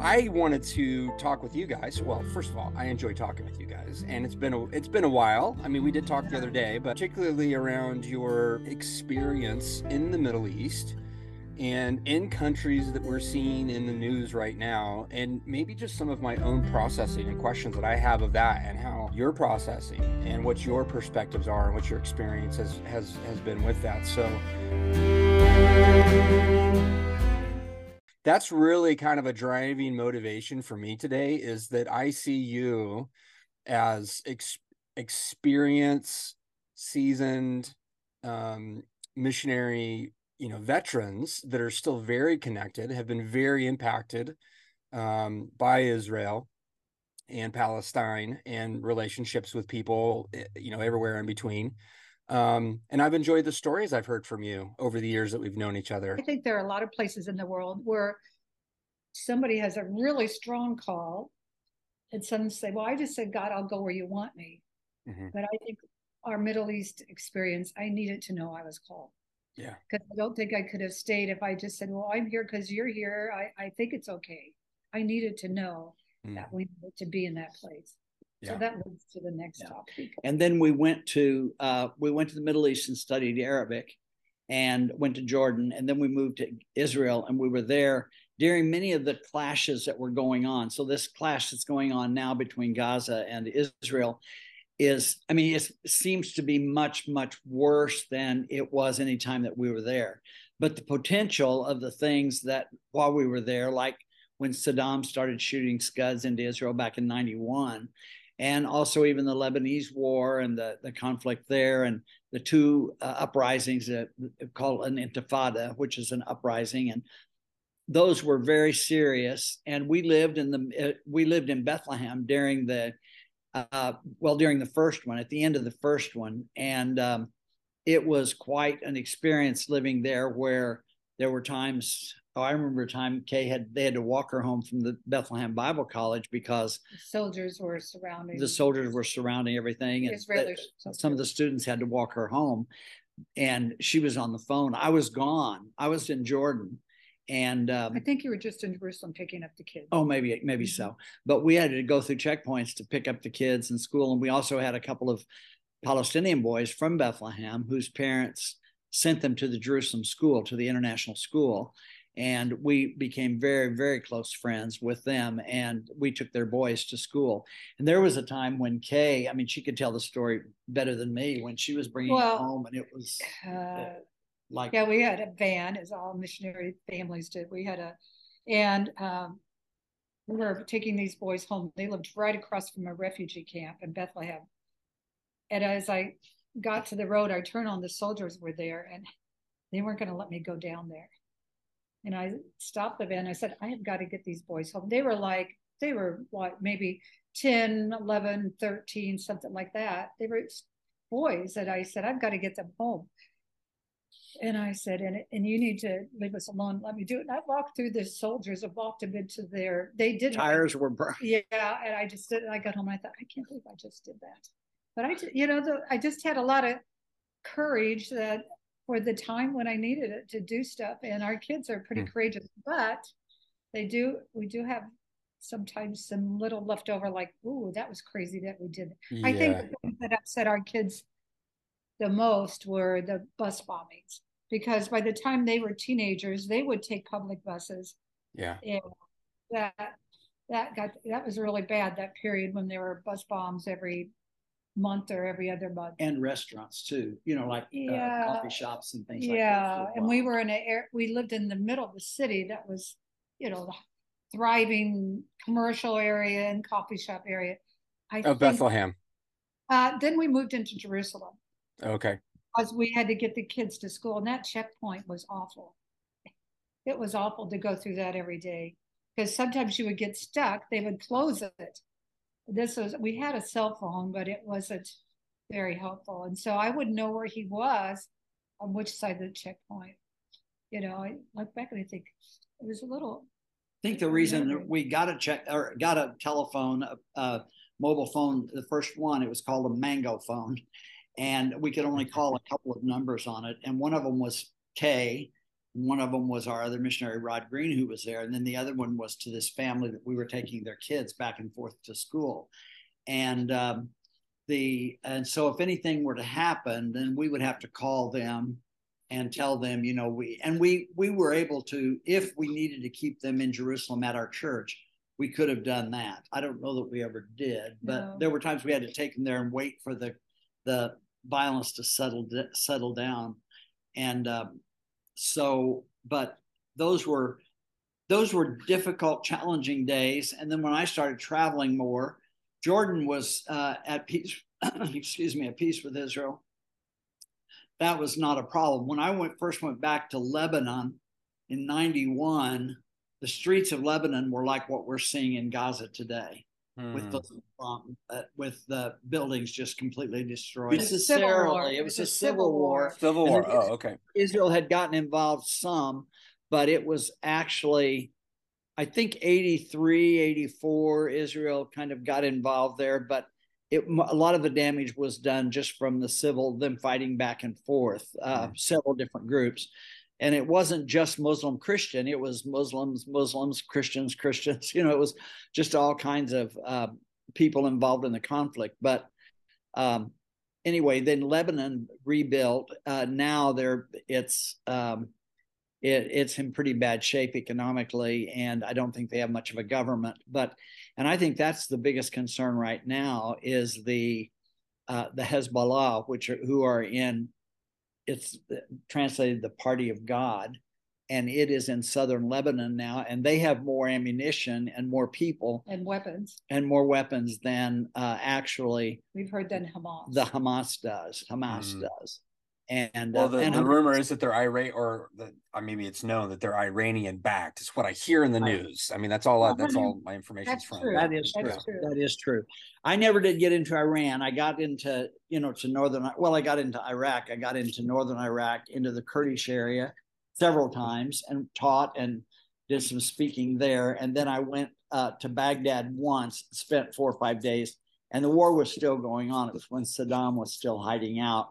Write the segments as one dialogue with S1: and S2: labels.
S1: I wanted to talk with you guys. Well, first of all, I enjoy talking with you guys, and it's been a it's been a while. I mean, we did talk the other day, but particularly around your experience in the Middle East and in countries that we're seeing in the news right now, and maybe just some of my own processing and questions that I have of that, and how you're processing, and what your perspectives are, and what your experience has has has been with that. So that's really kind of a driving motivation for me today is that I see you as ex- experience seasoned um, missionary you know veterans that are still very connected have been very impacted um, by israel and palestine and relationships with people eh, you know everywhere in between um, and I've enjoyed the stories I've heard from you over the years that we've known each other.
S2: I think there are a lot of places in the world where somebody has a really strong call, and some say, "Well, I just said, God, I'll go where you want me." Mm-hmm. But I think our Middle East experience, I needed to know I was called.
S1: Yeah.
S2: Because I don't think I could have stayed if I just said, "Well, I'm here because you're here. I, I think it's okay." I needed to know mm. that we needed to be in that place. Yeah. So that leads to the next yeah. topic.
S3: And then we went to uh, we went to the Middle East and studied Arabic, and went to Jordan, and then we moved to Israel, and we were there during many of the clashes that were going on. So this clash that's going on now between Gaza and Israel is, I mean, it seems to be much much worse than it was any time that we were there. But the potential of the things that while we were there, like when Saddam started shooting Scuds into Israel back in 91, and also even the Lebanese war and the, the conflict there, and the two uh, uprisings that called an intifada, which is an uprising, and those were very serious. And we lived in the uh, we lived in Bethlehem during the uh, well during the first one, at the end of the first one, and um, it was quite an experience living there, where there were times Oh, I remember a time Kay had they had to walk her home from the Bethlehem Bible College because
S2: soldiers were surrounding
S3: the soldiers were surrounding everything, and some of the students had to walk her home. And she was on the phone. I was gone. I was in Jordan, and um,
S2: I think you were just in Jerusalem picking up the kids.
S3: Oh, maybe maybe mm-hmm. so. But we had to go through checkpoints to pick up the kids in school, and we also had a couple of Palestinian boys from Bethlehem whose parents sent them to the Jerusalem school, to the international school and we became very very close friends with them and we took their boys to school. And there was a time when kay i mean she could tell the story better than me when she was bringing well, home and it was uh,
S2: like yeah we had a van as all missionary families did we had a and um, we were taking these boys home they lived right across from a refugee camp in bethlehem. And as i got to the road i turned on the soldiers were there and they weren't going to let me go down there and I stopped the van. I said, I have got to get these boys home. They were like, they were what, maybe 10, 11, 13, something like that. They were boys that I said, I've got to get them home. And I said, and, and you need to leave us alone. Let me do it. And I walked through the soldiers. I walked them into their, they did
S3: tires were burned.
S2: Yeah. And I just did, I got home and I thought, I can't believe I just did that. But I, you know, the, I just had a lot of courage that for the time when I needed it to do stuff. And our kids are pretty mm. courageous, but they do, we do have sometimes some little leftover, like, ooh, that was crazy that we did. Yeah. I think the things that upset our kids the most were the bus bombings because by the time they were teenagers, they would take public buses.
S1: Yeah.
S2: And that that got that was really bad that period when there were bus bombs every month or every other month.
S3: And restaurants too, you know, like yeah. uh, coffee shops and things
S2: yeah.
S3: like
S2: that. Yeah. And we were in a air, we lived in the middle of the city that was, you know, the thriving commercial area and coffee shop area.
S1: I oh, Bethlehem.
S2: Uh, then we moved into Jerusalem.
S1: Okay.
S2: Because we had to get the kids to school, and that checkpoint was awful. It was awful to go through that every day because sometimes you would get stuck. They would close it this was we had a cell phone, but it wasn't very helpful. And so I wouldn't know where he was on which side of the checkpoint. You know, I look back and I think it was a little.
S3: I think the reason we got a check or got a telephone, a, a mobile phone, the first one, it was called a Mango phone, and we could only call a couple of numbers on it, and one of them was Kay, one of them was our other missionary, Rod Green, who was there. And then the other one was to this family that we were taking their kids back and forth to school. And um, the and so if anything were to happen, then we would have to call them and tell them, you know, we and we we were able to, if we needed to keep them in Jerusalem at our church, we could have done that. I don't know that we ever did, but
S2: No.
S3: there were times we had to take them there and wait for the the violence to settle settle down, and um, so, but those were those were difficult, challenging days. And then when I started traveling more, Jordan was uh, at peace. excuse me, at peace with Israel. That was not a problem. When I went first went back to Lebanon in '91, the streets of Lebanon were like what we're seeing in Gaza today with
S1: Hmm.
S3: the um, uh, with the buildings just completely destroyed.
S2: It was a civil war.
S3: Necessarily, it was a civil war.
S1: Civil War.
S3: then-
S1: Oh, okay.
S3: Israel had gotten involved some, but it was actually, I think 83, 84, Israel kind of got involved there, but it, a lot of the damage was done just from the civil, them fighting back and forth, uh, several different groups. And it wasn't just Muslim Christian, it was Muslims, Muslims, Christians, Christians, you know, it was just all kinds of uh, people involved in the conflict. But um, anyway, then Lebanon rebuilt. Uh, now they're it's um, it, it's in pretty bad shape economically, and I don't think they have much of a government. But and I think that's the biggest concern right now is the uh, the Hezbollah, which are, who are in it's translated the Party of God, and it is in southern Lebanon now, and they have more ammunition and more people
S2: And weapons.
S3: and more weapons than uh, actually
S2: We've heard that Hamas.
S3: the Hamas does. Hamas
S1: Mm.
S3: does. And
S1: Well,
S3: uh,
S1: the,
S3: and
S1: the rumor is that they're irate, or the, uh, maybe it's known that they're Iranian backed. It's what I hear in the news. I mean, that's all. I, that's all my information's
S2: that's
S1: from.
S2: true.
S3: that is true.
S2: That's true.
S3: That is true. I never did get into Iran. I got into you know to northern. Well, I got into Iraq. I got into northern Iraq, into the Kurdish area several times, and taught and did some speaking there. And then I went uh, to Baghdad once, spent four or five days, and the war was still going on. It was when Saddam was still hiding out.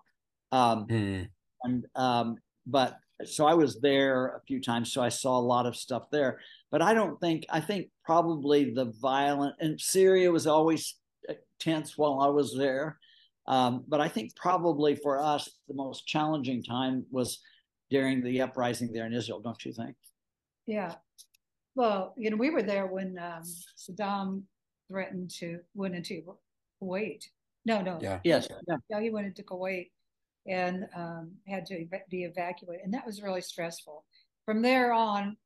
S3: Um,
S1: Hmm.
S3: and um, but so I was there a few times, so I saw a lot of stuff there. But I don't think I think probably the violent and Syria was always uh, tense while I was there. Um, but I think probably for us the most challenging time was during the uprising there in Israel, don't you think?
S2: Yeah. Well, you know, we were there when um, Saddam threatened to went into Kuwait. No, no.
S1: Yeah.
S3: Yes. Yeah.
S2: Yeah, he went into Kuwait and um, had to eva- be evacuated, and that was really stressful. From there on,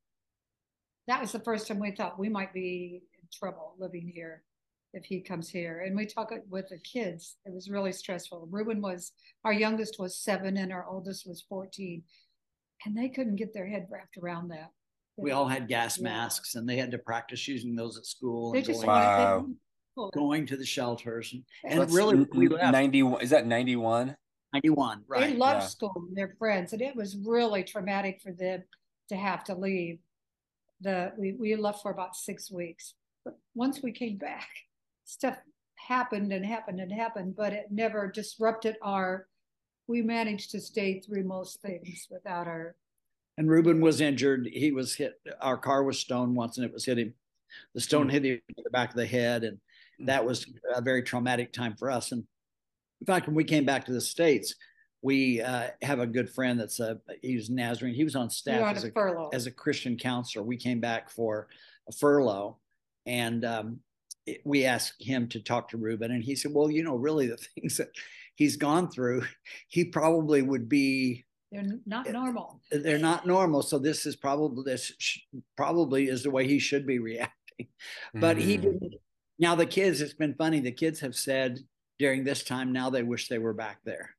S2: that was the first time we thought we might be in trouble living here if he comes here. And we talked with the kids; it was really stressful. Ruben was our youngest was seven, and our oldest was fourteen, and they couldn't get their head wrapped around that.
S3: We all had gas masks and they had to practice using those at school
S2: They
S3: and
S2: just
S3: going,
S1: Wow.
S2: wanted
S3: going to the shelters. And,
S2: And
S3: and really, we left
S1: 91. Is that 91?
S3: 91,
S2: They
S3: right?
S2: loved
S1: yeah.
S2: school and their friends, and it was really traumatic for them to have to leave. The we, we left for about six weeks. But once we came back, stuff happened and happened and happened, but it never disrupted our we managed to stay through most things without our
S3: And Ruben was injured. He was hit. Our car was stoned once, and it was hit him. The stone
S1: Mm.
S3: hit him in the back of the head, and
S1: Mm.
S3: that was a very traumatic time for us. And in fact, when we came back to the states, we uh, have a good friend that's a he's Nazarene. He was on staff
S2: on
S3: as
S2: a
S3: a
S2: furlough.
S3: as a Christian counselor. We came back for a furlough, and um, it- we asked him to talk to Ruben, and he said, "Well, you know, really, the things that he's gone through, he probably would be."
S2: They're not normal.
S3: they're not normal. So this is probably this sh- probably is the way he should be reacting. But he
S1: Hmm.
S3: didn't. Now the kids, it's been funny. The kids have said during this time now they wish they were back there,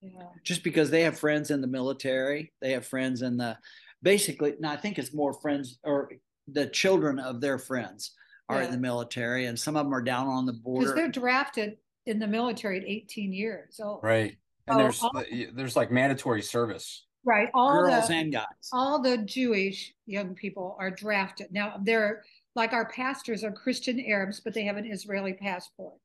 S2: Yeah.
S3: just because they have friends in the military. They have friends in the basically. Now I think it's more friends or the children of their friends are in the military, and some of them are down on the
S2: board.
S3: Because
S2: they're drafted in the military at 18 years old.
S1: Right. And
S2: Oh,
S1: there's
S2: all-
S1: there's like mandatory service.
S2: Right. All
S3: Girls
S2: the,
S3: and guys.
S2: all the Jewish young people are drafted. Now they're like our pastors are Christian Arabs, but they have an Israeli passport.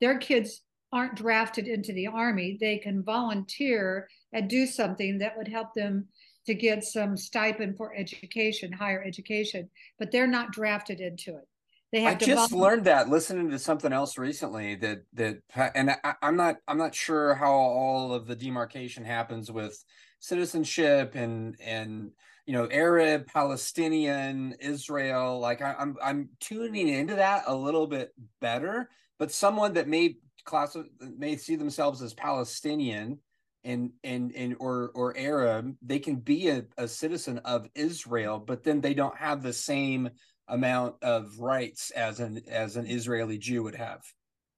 S2: Their kids aren't drafted into the army, they can volunteer and do something that would help them to get some stipend for education, higher education, but they're not drafted into it. They have
S1: I just learned that listening to something else recently that that and I, I'm not I'm not sure how all of the demarcation happens with citizenship and and you know Arab, Palestinian, Israel. Like I, I'm I'm tuning into that a little bit better. But someone that may class may see themselves as Palestinian and and and or or Arab, they can be a, a citizen of Israel, but then they don't have the same amount of rights as an as an Israeli Jew would have.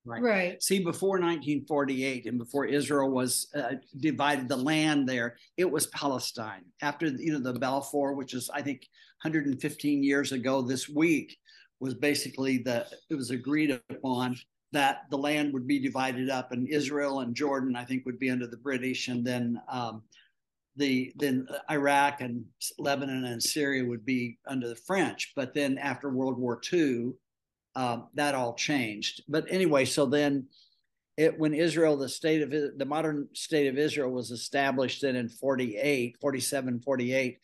S3: Right.
S2: Right.
S3: See, before 1948 and before Israel was uh, divided the land there, it was Palestine. After you know the Balfour, which is I think 115 years ago this week, was basically the it was agreed upon that the land would be divided up, and Israel and Jordan I think would be under the British, and then um, the then Iraq and Lebanon and Syria would be under the French. But then after World War II, uh, that all changed. But anyway, so then it, when Israel, the state of the modern state of Israel was established then in 48, 47, 48,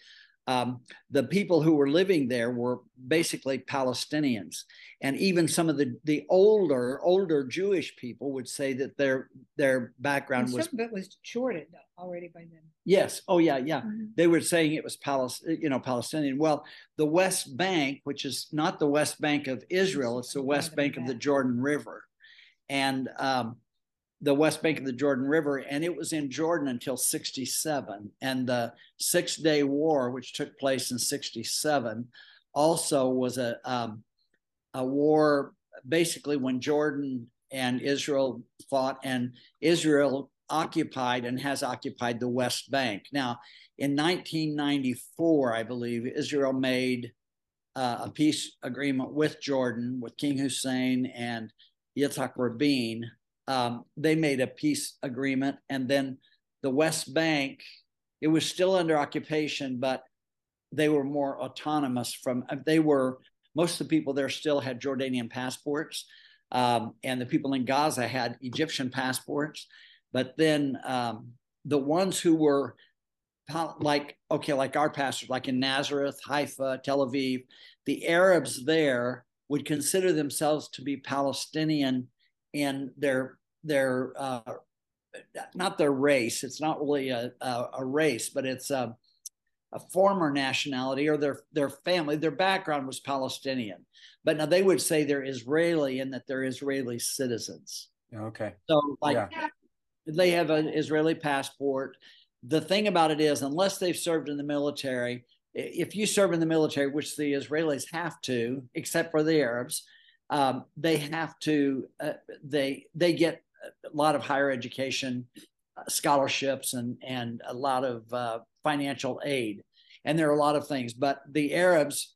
S3: um, the people who were living there were basically Palestinians, and even some of the the older older Jewish people would say that their their background was
S2: some of it was shorted already by then.
S3: yes, oh yeah, yeah.
S2: Mhm.
S3: They were saying it was Palestine, you know, Palestinian. Well, the West Bank, which is not the West Bank of Israel, it's the West Bank of the Jordan River, and um, the West Bank of the Jordan River, and it was in Jordan until 67. And the Six Day War, which took place in 67, also was a, um, a war basically when Jordan and Israel fought, and Israel occupied and has occupied the West Bank. Now, in 1994, I believe, Israel made uh, a peace agreement with Jordan, with King Hussein and Yitzhak Rabin. Um, they made a peace agreement, and then the West Bank, it was still under occupation, but they were more autonomous from, they were, most of the people there still had Jordanian passports. Um, and the people in Gaza had Egyptian passports. But then um, the ones who were like, okay, like our pastors, like in Nazareth, Haifa, Tel Aviv, the Arabs there would consider themselves to be Palestinian in their their uh, not their race. It's not really a, a, a race, but it's a, a former nationality or their their family. Their background was Palestinian, but now they would say they're Israeli and that they're Israeli citizens.
S1: Okay.
S3: So like
S1: Yeah.
S3: they have an Israeli passport. The thing about it is, unless they've served in the military, if you serve in the military, which the Israelis have to, except for the Arabs, um, they have to. Uh, they they get a lot of higher education uh, scholarships and and a lot of uh, financial aid, and there are a lot of things. But the Arabs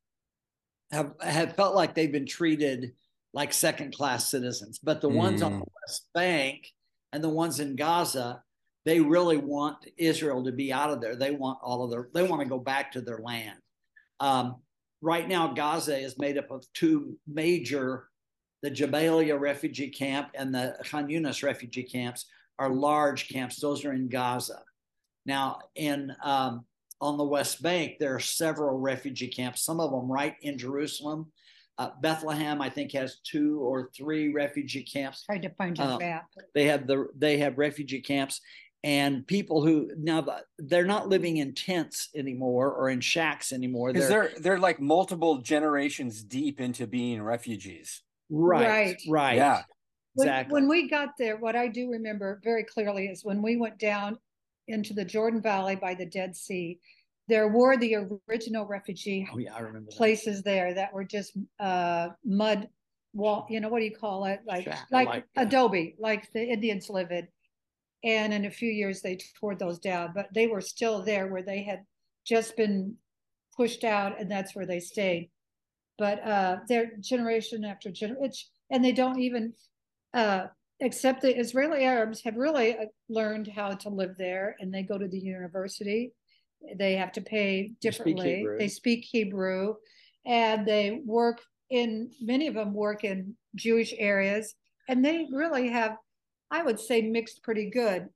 S3: have have felt like they've been treated like second class citizens. But the ones on the West Bank and the ones in Gaza, they really want Israel to be out of there. They want all of their, they want to go back to their land. Um, right now, Gaza is made up of two major, the Jabalia refugee camp and the Khan Yunis refugee camps are large camps. Those are in Gaza. Now, in um, on the West Bank, there are several refugee camps. Some of them right in Jerusalem. Uh, Bethlehem, I think, has two or three refugee camps
S2: Tried to find your
S3: Uh,
S2: map.
S3: they have the they have refugee camps and people who now they're not living in tents anymore or in shacks anymore they're
S1: they're they're like multiple generations deep into being refugees.
S3: right
S2: Right.
S3: right
S1: Yeah.
S2: When,
S3: exactly
S2: when we got there, what I do remember very clearly is when we went down into the Jordan Valley by the Dead Sea, there were the original refugee
S3: oh yeah i remember that.
S2: places there that were just uh mud wall, you know, what do you call it? Like
S3: Shack,
S2: like,
S3: like,
S2: adobe, like the Indians live in. And in a few years they tore those down, but they were still there where they had just been pushed out and that's where they stayed. But uh their generation after generation and they don't even uh except the Israeli Arabs have really uh, learned how to live there and they go to the university. They have to pay
S3: They speak
S2: differently. They speak Hebrew and they work in many of them work in Jewish areas and they really have I would say mixed pretty good.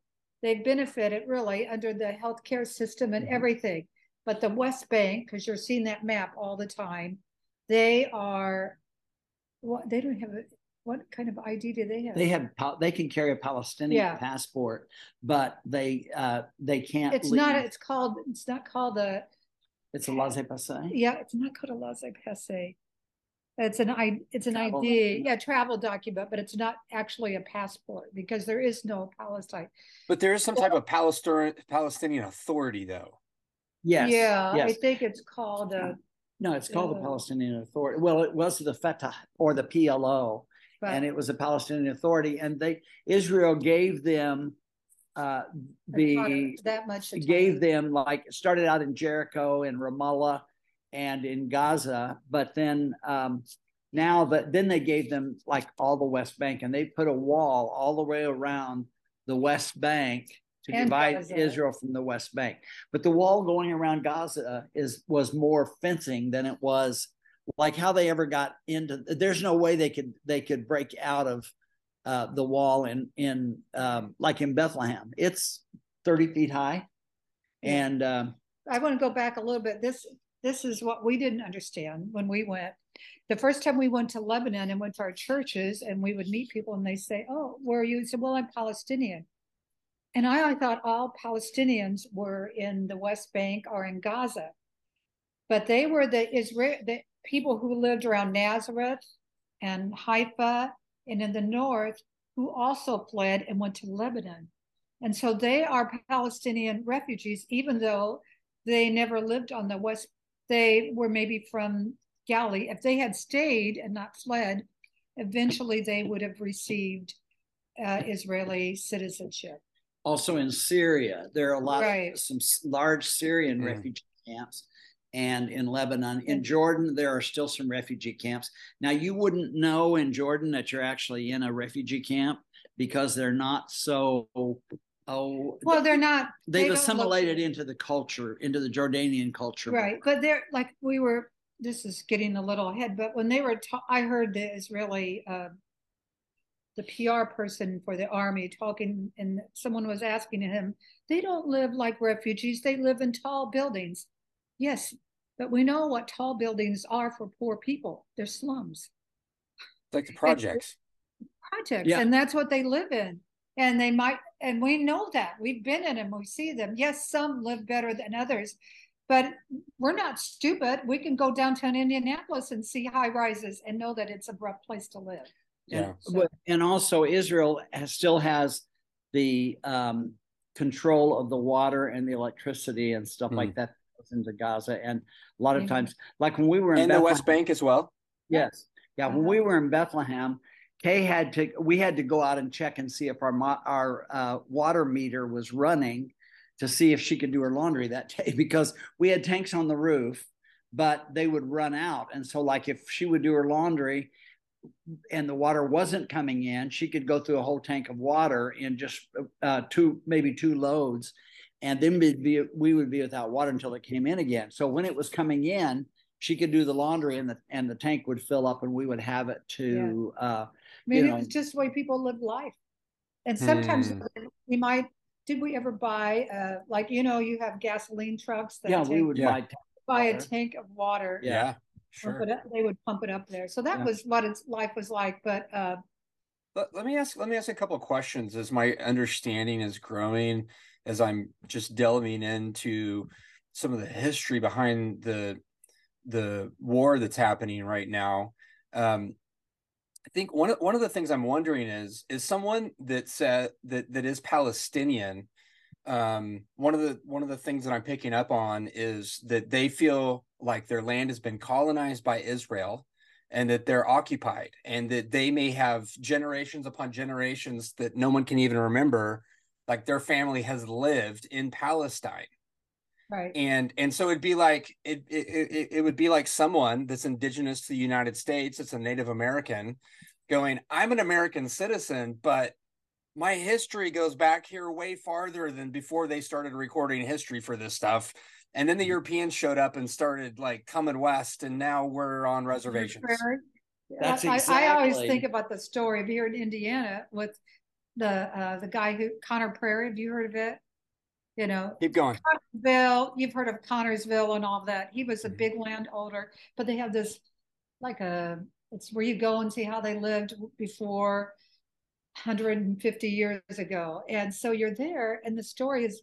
S2: They've benefited really under the healthcare system and
S3: Mhm.
S2: everything. But the West Bank, because you're seeing that map all the time, they are what they don't have a what kind of ID do they have?
S3: They have they can carry a Palestinian
S2: Yeah.
S3: passport, but they uh they can't.
S2: it's not it's called it's not called a
S3: It's a laissez-passer.
S2: yeah, it's not called a laissez-passer. It's an I it's an
S3: Travel
S2: ID, yeah, travel document, but it's not actually a passport because there is no Palestine.
S1: But there is some type of Palestinian Palestinian authority, though.
S3: Yes.
S2: Yeah, I think it's called a
S3: No, it's called the
S2: Uh,
S3: Palestinian Authority. Well, it was the Fatah or the PLO,
S2: but
S3: and it was a Palestinian Authority, and they Israel gave them uh the
S2: that much
S3: gave them like started out in Jericho and Ramallah and in Gaza, but then um now that then they gave them like all the West Bank and they put a wall all the way around the West Bank to
S2: And
S3: divide
S2: Gaza.
S3: Israel from the West Bank. But the wall going around Gaza is was more fencing than it was like how they ever got into there's no way they could they could break out of uh, the wall in in um, like in Bethlehem. It's 30 feet high. And um,
S2: I want to go back a little bit. This this is what we didn't understand when we went. The first time we went to Lebanon and went to our churches and we would meet people and they say, "Oh, where are you?" I said, "Well, I'm Palestinian." And I, I thought all Palestinians were in the West Bank or in Gaza, but they were the Israel the people who lived around Nazareth and Haifa and in the north who also fled and went to Lebanon. And so they are Palestinian refugees, even though they never lived on the west. They were maybe from Galilee. If they had stayed and not fled, eventually they would have received uh, Israeli citizenship.
S3: also in Syria, there are a lot
S2: Right.
S3: of some large Syrian
S1: Mm.
S3: refugee camps. And in Lebanon, in Jordan, there are still some refugee camps. Now, you wouldn't know in Jordan that you're actually in a refugee camp because they're not so, oh,
S2: Well, they're not. they
S3: they've
S2: don't look-
S3: assimilated into the culture, into the Jordanian culture.
S2: Right, but they're like we were. This is getting a little ahead, but when they were, ta- I heard the Israeli, uh, the PR person for the army talking, and someone was asking him, "They don't live like refugees; they live in tall buildings." Yes, but we know what tall buildings are for poor people. They're slums
S1: It's like the projects.
S2: projects,
S3: Yeah.
S2: and that's what they live in. And they might, and we know that we've been in them, we see them. Yes, some live better than others, but we're not stupid. We can go downtown Indianapolis and see high rises and know that it's a rough place to live.
S1: Yeah.
S3: And,
S2: So-
S3: and also Israel has, still has the um, control of the water and the electricity and stuff
S1: Hmm.
S3: like that that goes into Gaza. And a lot of times, like when we were in
S1: And the West Bank as well.
S3: yes, yeah, when
S2: Uh-huh.
S3: we were in Bethlehem, Kay had to we had to go out and check and see if our our uh, water meter was running to see if she could do her laundry that day because we had tanks on the roof, but they would run out. And so, like if she would do her laundry and the water wasn't coming in, she could go through a whole tank of water in just uh, two, maybe two loads, and then we'd be we would be without water until it came in again. So when it was coming in, she could do the laundry, and the and the tank would fill up, and we would have it to. Uh,
S2: Maybe
S3: know.
S2: it's just the way people live life. And sometimes
S1: Hmm.
S2: we might, did we ever buy, uh, like, you know, you have gasoline trucks that
S3: yeah, we would
S1: Yeah.
S3: buy.
S2: buy a tank of water.
S3: Yeah.
S1: Yeah. Sure.
S2: up- They would pump it up there. So that
S3: Yeah.
S2: was what its life was like, but, uh,
S1: Let, let me ask let me ask a couple of questions as my understanding is growing as I'm just delving into some of the history behind the the war that's happening right now. Um, I think one of one of the things I'm wondering is is someone that said that that is Palestinian. Um, one of the one of the things that I'm picking up on is that they feel like their land has been colonized by Israel and that they're occupied and that they may have generations upon generations that no one can even remember like their family has lived in palestine
S2: right.
S1: and and so it'd be like it it, it, it would be like someone that's indigenous to the united states it's a native american going i'm an american citizen but my history goes back here way farther than before they started recording history for this stuff and then the europeans showed up and started like coming west and now we're on reservations
S2: Prairie.
S3: That's
S2: I, I always think about the story of here in Indiana with the uh, the guy who Conner Prairie. Have you heard of it? You know,
S1: Keep going.
S2: Connersville. You've heard of Connersville and all that. He was a
S1: Mhm.
S2: big landholder, but they have this like a it's where you go and see how they lived before 150 years ago. And so you're there, and the story is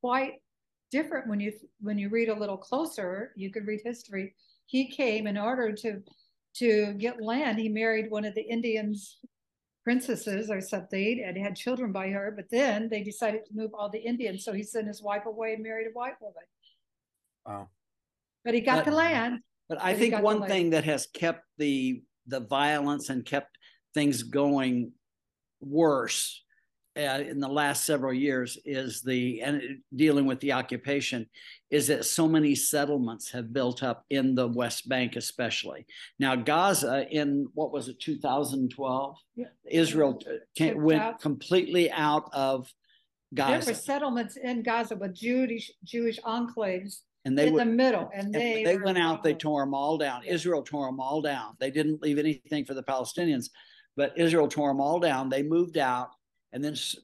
S2: quite different when you when you read a little closer. You could read history. He came in order to to get land. He married one of the Indians princesses or something and had children by her. But then they decided to move all the Indians, so he sent his wife away and married a white woman.
S1: Wow.
S2: But he got
S3: But-
S2: the land.
S3: But I
S2: But
S3: think one thing that has kept the the violence and kept things going worse uh, in the last several years is the and dealing with the occupation is that so many settlements have built up in the West Bank, especially now Gaza in what was it 2012
S2: Yeah.
S3: Israel came, went completely out of Gaza.
S2: There were settlements in Gaza with Jewish Jewish enclaves
S3: and they
S2: in
S3: were
S2: the middle, and they
S3: they went out, they tore them all down. Israel tore them all down. They didn't leave anything for the Palestinians, but Israel tore them all down. They moved out and then s-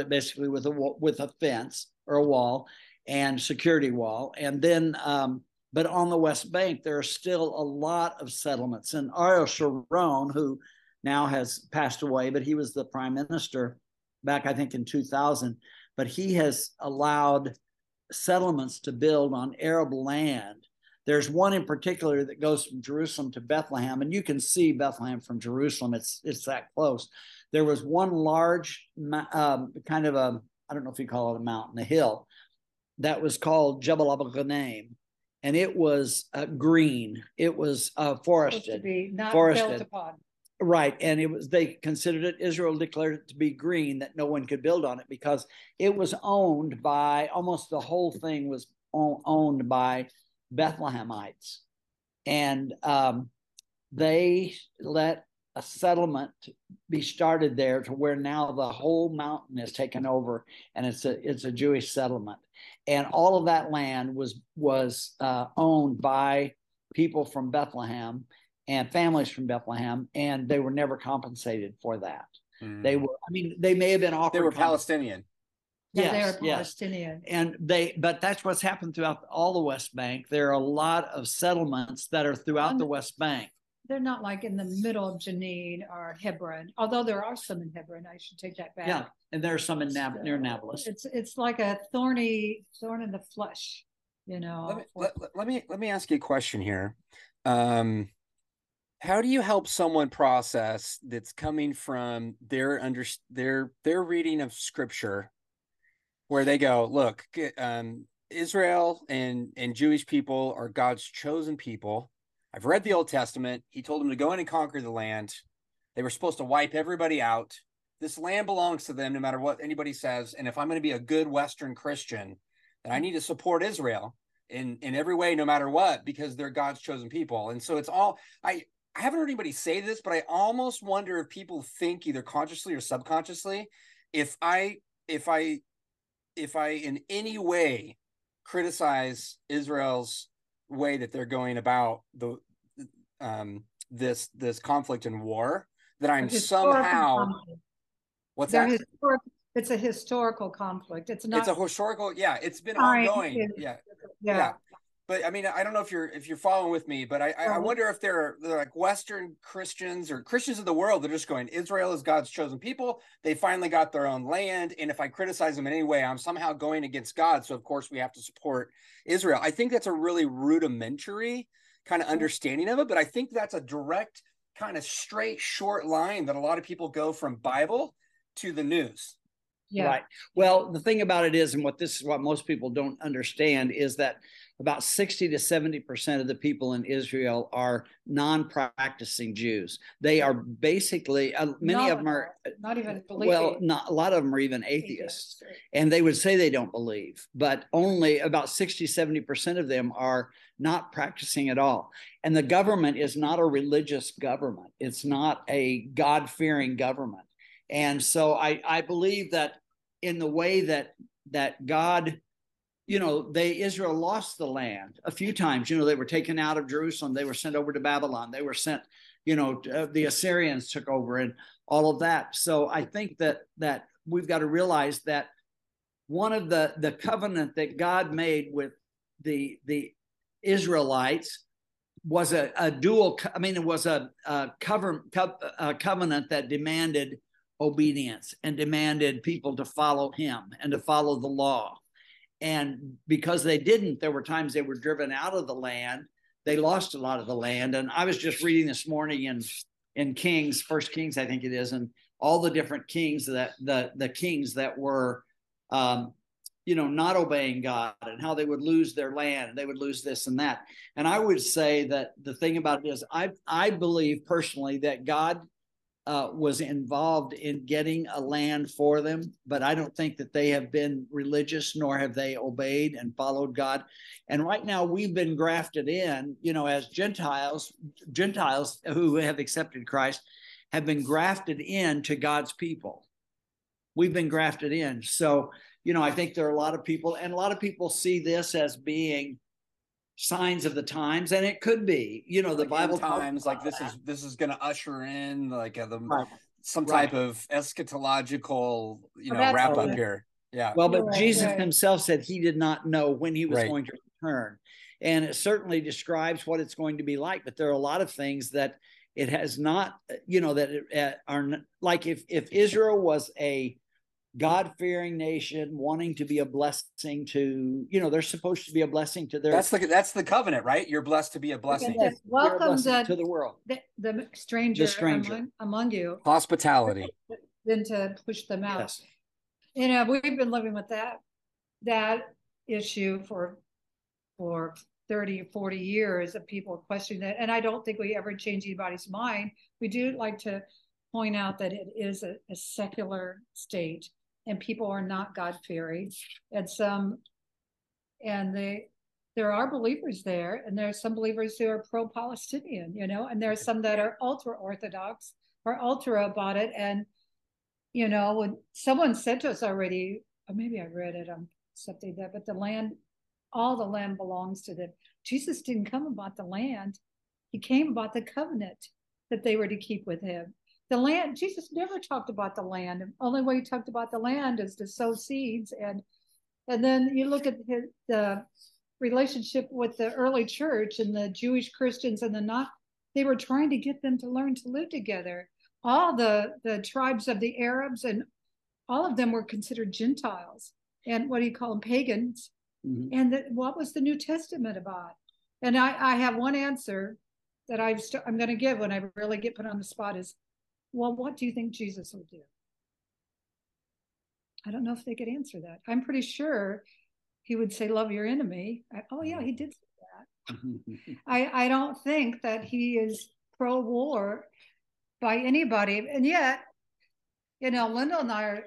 S3: it basically with a with a fence or a wall and security wall. And then, um, but on the West Bank, there are still a lot of settlements. And Ariel Sharon, who now has passed away, but he was the prime minister back, I think, in 2000. But he has allowed settlements to build on Arab land. There's one in particular that goes from Jerusalem to Bethlehem, and you can see Bethlehem from Jerusalem. It's it's that close. There was one large um, kind of a I don't know if you call it a mountain, a hill, that was called Jebel Abu Ghanem, and it was uh, green. It was uh, forested.
S2: not
S3: forested.
S2: built upon.
S3: Right. And it was they considered it Israel declared it to be green that no one could build on it because it was owned by almost the whole thing was owned by Bethlehemites. And um, they let a settlement be started there to where now the whole mountain is taken over and it's a it's a Jewish settlement. And all of that land was was uh, owned by people from Bethlehem and families from Bethlehem, and they were never compensated for that. They were, I mean, they may have been offered.
S1: Mm. they were Palestinian.
S2: Yeah,
S3: Yes,
S2: they're
S3: yes. And they, but that's what's happened throughout all the West Bank. There are a lot of settlements that are throughout
S2: Um,
S3: the West Bank.
S2: They're not like in the middle of Jenin or Hebron, although there are some in Hebron. I should take that back.
S3: Yeah, and there are some in Nav- near Nablus.
S2: It's it's like a thorny thorn in the flesh, you know.
S1: Let me, let, let- let me let me ask you a question here. Um, how do you help someone process that's coming from their under their their reading of scripture, where they go, look, um, Israel and and Jewish people are God's chosen people. I've read the Old Testament. He told them to go in and conquer the land. They were supposed to wipe everybody out. This land belongs to them, no matter what anybody says. And if I'm going to be a good Western Christian, then I need to support Israel in in every way, no matter what, because they're God's chosen people. And so it's all I I haven't heard anybody say this, but I almost wonder if people think either consciously or subconsciously, if I if I if I in any way criticize Israel's way that they're going about the um this this conflict and war, that I'm somehow
S2: conflict.
S1: what's
S2: They're
S1: that?
S2: historic- It's a historical conflict. It's not.
S1: It's a historical, yeah, it's been ongoing. Yeah.
S2: yeah.
S1: yeah. But I mean, I don't know if you're if you're following with me, but I I, I
S2: uh-huh.
S1: wonder if they're they're like Western Christians or Christians of the world. They're just going, Israel is God's chosen people. They finally got their own land, and if I criticize them in any way, I'm somehow going against God. So of course we have to support Israel. I think that's a really rudimentary kind of mm-hmm. understanding of it, but I think that's a direct kind of straight short line that a lot of people go from Bible to the news.
S2: Yeah.
S3: Right. Well, the thing about it is, and what this is what most people don't understand is that about 60 to 70% of the people in Israel are non practicing Jews. They are basically, uh, many
S2: Not
S3: of them are,
S2: Not even believing.
S3: well, not a lot of them are even atheists. and they would say they don't believe, but only about 60, 70% of them are not practicing at all. And the government is not a religious government, it's not a God fearing government. And so I, I believe that in the way that that God you know, they Israel lost the land a few times. You know, they were taken out of Jerusalem. They were sent over to Babylon. They were sent, you know, uh, the Assyrians took over and all of that. So I think that that we've got to realize that one of the the covenant that God made with the the Israelites was a, a dual. I mean, it was a, a cover a covenant that demanded obedience and demanded people to follow Him and to follow the law. And because they didn't, there were times they were driven out of the land. They lost a lot of the land. And I was just reading this morning in in Kings, First Kings, I think it is, and all the different kings that the the kings that were um, you know not obeying god and how they would lose their land and they would lose this and that and i would say that the thing about it is i i believe personally that god uh, was involved in getting a land for them but i don't think that they have been religious nor have they obeyed and followed god and right now we've been grafted in you know as gentiles gentiles who have accepted christ have been grafted in to god's people we've been grafted in. So, you know, I think there are a lot of people, and a lot of people see this as being signs of the times, and it could be. You know, the
S1: like
S3: Bible
S1: times like this that. is this is going to usher in like a, the right. some type right. of eschatological, you know, wrap up here. Yeah.
S3: Well, but right, Jesus himself said he did not know when he was going to return. And it certainly describes what it's going to be like. But there are a lot of things that it has not, you know, that uh, are like if if Israel was a God fearing nation wanting to be a blessing to, you know, they're supposed to be a blessing to their.
S1: That's the that's the covenant, right? You're blessed to be a blessing.
S2: Yes. Welcome
S3: blessing the, to the world.
S2: The, the stranger,
S3: the stranger.
S2: Among, among, you.
S1: Hospitality.
S2: Then to push them out.
S3: Yes.
S2: You know, we've been living with that that issue for for 30 40 years of people questioning that. And I don't think we ever change anybody's mind. We do like to point out that it is a, a secular state and people are not God fearing. And some, and they, there are believers there, and there are some believers who are pro Palestinian, you know, and there are some that are ultra Orthodox or ultra about it. And, you know, when someone said to us already, or maybe I read it on something that, but the land, all the land belongs to them. Jesus didn't come about the land, he came about the covenant that they were to keep with him the land jesus never talked about the land. The only way he talked about the land is to sow seeds. And and then you look at his, the relationship with the early church and the jewish christians and the not they were trying to get them to learn to live together. All the the tribes of the arabs and all of them were considered gentiles and what do you call them? Pagans. Mm-hmm. and the, what was the new testament about? And i i have one answer that I've st- i'm going to give when i really get put on the spot is well, what do you think Jesus would do? I don't know if they could answer that. I'm pretty sure he would say, Love your enemy. I, oh, yeah, he did say that. I, I don't think that he is pro war by anybody. And yet, you know, Lindell and I are,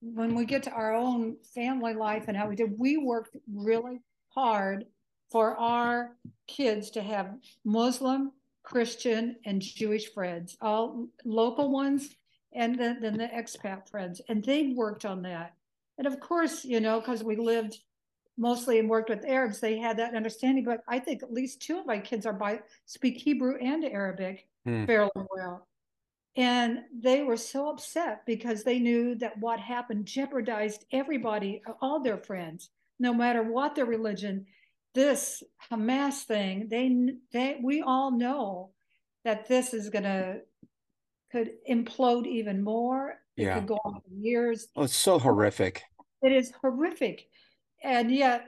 S2: when we get to our own family life and how we did, we worked really hard for our kids to have Muslim, Christian, and Jewish friends, all local ones, and then, then the expat friends. And they worked on that. And of course, you know, because we lived mostly and worked with Arabs, they had that understanding. But I think at least two of my kids are by speak Hebrew and Arabic hmm. fairly well. And they were so upset because they knew that what happened jeopardized everybody, all their friends, no matter what their religion this Hamas thing, they they we all know that this is gonna could implode even more.
S1: Yeah.
S2: It could go on for years.
S1: Oh, it's so horrific.
S2: It is horrific. And yet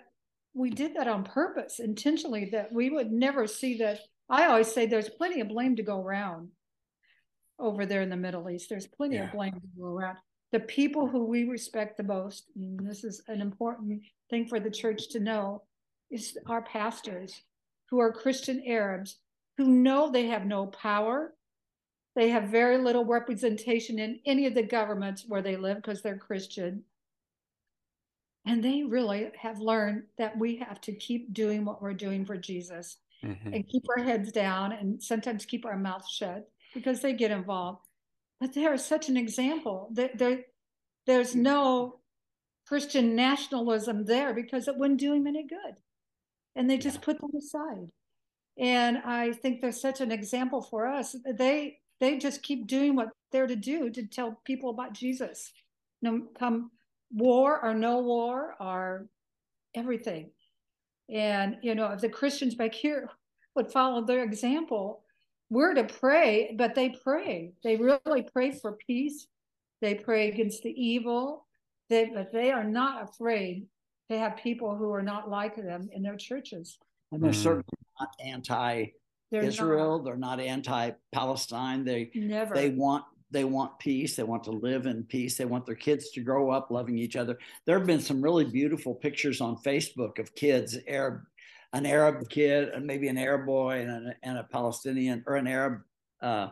S2: we did that on purpose, intentionally, that we would never see that. I always say there's plenty of blame to go around over there in the Middle East. There's plenty yeah. of blame to go around. The people who we respect the most, and this is an important thing for the church to know, is our pastors who are Christian Arabs who know they have no power. They have very little representation in any of the governments where they live because they're Christian. And they really have learned that we have to keep doing what we're doing for Jesus mm-hmm. and keep our heads down and sometimes keep our mouths shut because they get involved. But they are such an example. There, there's no Christian nationalism there because it wouldn't do him any good. And they just
S1: Yeah.
S2: put them aside. And I think they're such an example for us. They they just keep doing what they're to do to tell people about Jesus. No come war or no war or everything. And you know, if the Christians back here would follow their example, we're to pray, but they pray. They really pray for peace. They pray against the evil. They but they are not afraid to have people who are not like them in their churches.
S3: And they're
S1: Mhm.
S3: certainly not anti
S2: They're
S3: Israel. They're not anti Palestine. They
S2: never.
S3: they want they want peace. They want to live in peace. They want their kids to grow up loving each other. There have been some really beautiful pictures on Facebook of kids, Arab, an Arab kid, and maybe an Arab boy and, an, and a Palestinian or an Arab uh,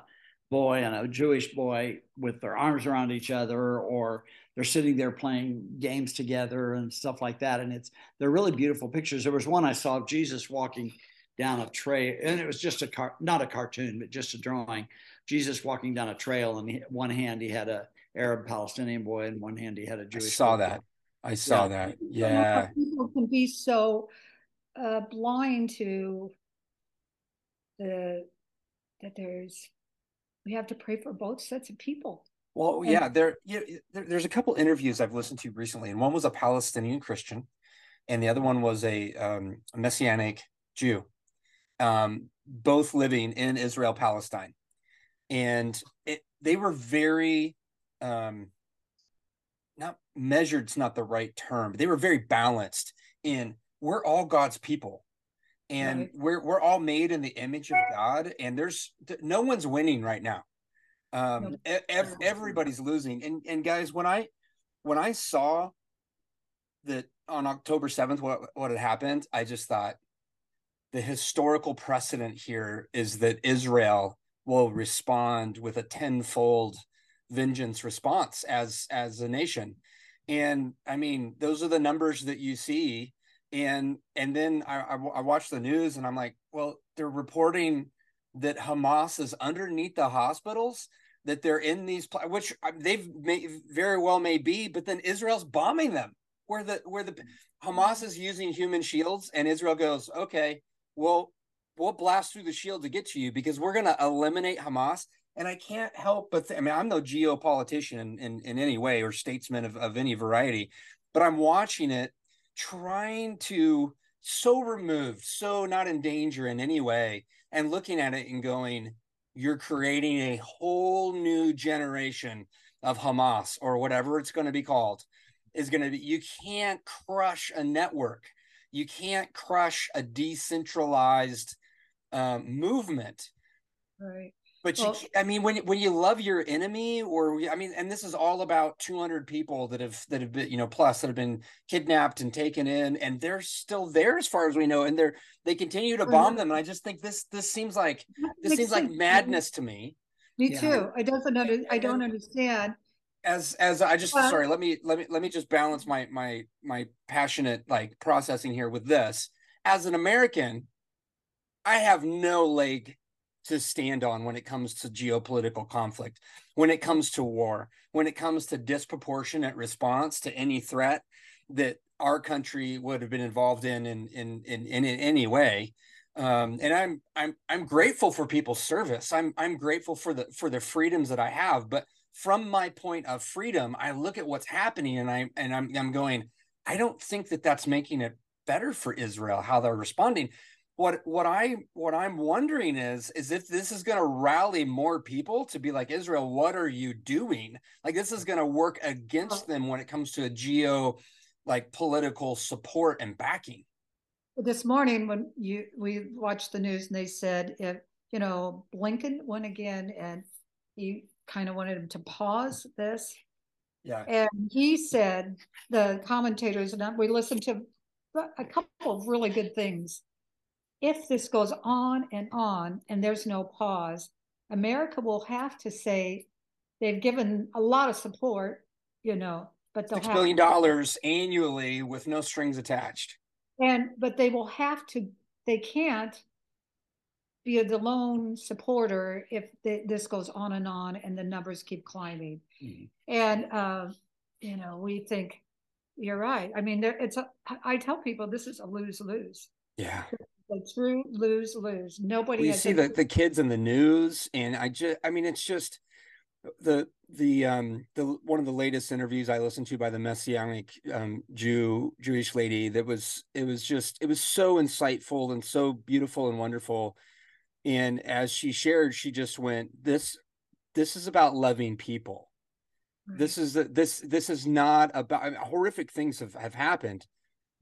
S3: boy and a Jewish boy with their arms around each other, or they're sitting there playing games together and stuff like that. And it's they're really beautiful pictures. There was one I saw of Jesus walking down a trail, and it was just a car, not a cartoon, but just a drawing. Jesus walking down a trail, and he, one hand he had a Arab Palestinian boy, and one hand he had a Jewish.
S1: I saw
S3: boy.
S1: that. I saw
S3: Yeah.
S1: that.
S2: I don't
S1: Yeah.
S2: People can be so uh, blind to the that there's we have to pray for both sets of people.
S1: Well,
S2: And-
S1: yeah, there, yeah, there, there's a couple interviews I've listened to recently, and one was a Palestinian Christian, and the other one was a, um, a Messianic Jew, um, both living in Israel, Palestine, and it, they were very, um, not measured's not the right term, but they were very balanced in we're all God's people. And
S2: Right.
S1: we're we're all made in the image of God, and there's no one's winning right now. Um ev- everybody's losing. And and guys when i when i saw that on october 7th what what had happened i just thought the historical precedent here is that israel will respond with a tenfold vengeance response as as a nation. And i mean those are the numbers that you see and and then I, I I the news and i'm like well they're reporting that Hamas is underneath the hospitals, that they're in these, which uh, they've may, very well may be, but then Israel's bombing them. Where the where the Hamas is using human shields, and Israel goes, okay, well, we'll blast through the shield to get to you because we're going to eliminate Hamas. And I can't help but th- I mean, I'm no geopolitician in, in, in any way or statesman of, of any variety, but I'm watching it, trying to so removed, so not in danger in any way, and looking at it and going, you're creating a whole new generation of Hamas or whatever it's going to be called. Is going to be, you can't crush a network. You can't crush a decentralized um, movement.
S2: Right.
S1: But
S2: Well-
S1: I mean, when when you love your enemy, or I mean, and this is all about 200 people that have that have been, you know, plus that have been kidnapped and taken in, and they're still there as far as we know, and they're they continue to bomb mm-hmm. them. And I just think this this seems like this seems like madness to me.
S2: Me
S3: Yeah.
S2: too. I doesn't under, I don't understand.
S1: As as I just
S2: Well-
S1: sorry, let me let me let me just balance my my my passionate like processing here with this. As an American, I have no leg to stand on when it comes to geopolitical conflict, when it comes to war, when it comes to disproportionate response to any threat that our country would have been involved in in in in, in, in any way. Um, and I'm I'm I'm grateful for people's service. I'm I'm grateful for the for the freedoms that I have. But from my point of freedom, I look at what's happening and I and I'm I'm going, I don't think that that's making it better for Israel how they're responding what what I what I'm wondering is is if this is going to rally more people to be like Israel, what are you doing? Like this is going to work against them when it comes to a geo like political support and backing.
S2: This morning when you we watched the news and they said if you know Blinken went again and he kind of wanted him to pause this
S1: Yeah.
S2: and he said the commentators and we listened to a couple of really good things if this goes on and on and there's no pause america will have to say they've given a lot of support you know but they'll
S1: Six
S2: have
S1: billion dollars annually with no strings attached.
S2: and but they will have to they can't be the lone supporter if th- this goes on and on and the numbers keep climbing
S1: Mhm.
S2: and uh, you know we think you're right. I mean, there, it's a. I tell people this is a lose lose.
S1: Yeah.
S2: A true lose lose. Nobody.
S1: you
S2: has
S1: see
S2: a-
S1: the, the kids in the news and i just i mean it's just the the um the one of the latest interviews i listened to by the messianic um jew jewish lady that was it was just it was so insightful and so beautiful and wonderful and as she shared she just went this this is about loving people
S2: Right.
S1: this is the, this this is not about I mean, horrific things have, have happened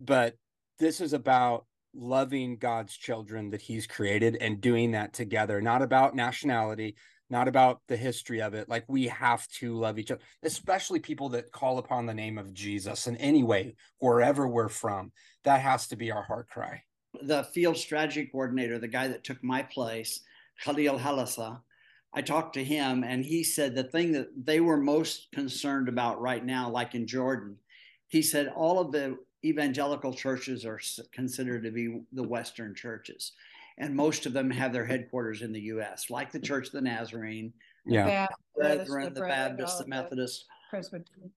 S1: but this is about loving god's children that he's created and doing that together not about nationality not about the history of it. Like we have to love each other especially people that call upon the name of jesus. In any way wherever we're from that has to be our heart cry.
S3: The field strategy coordinator, the guy that took my place, Khalil Halasa, I talked to him and he said the thing that they were most concerned about right now, like in Jordan, he said all of the evangelical churches are considered to be the Western churches. And most of them have their headquarters in the US, like the Church of the Nazarene,
S1: yeah
S2: Baptist,
S3: Brethren, the
S2: Bret-
S3: Baptist, the Methodist,
S2: Presbyterian.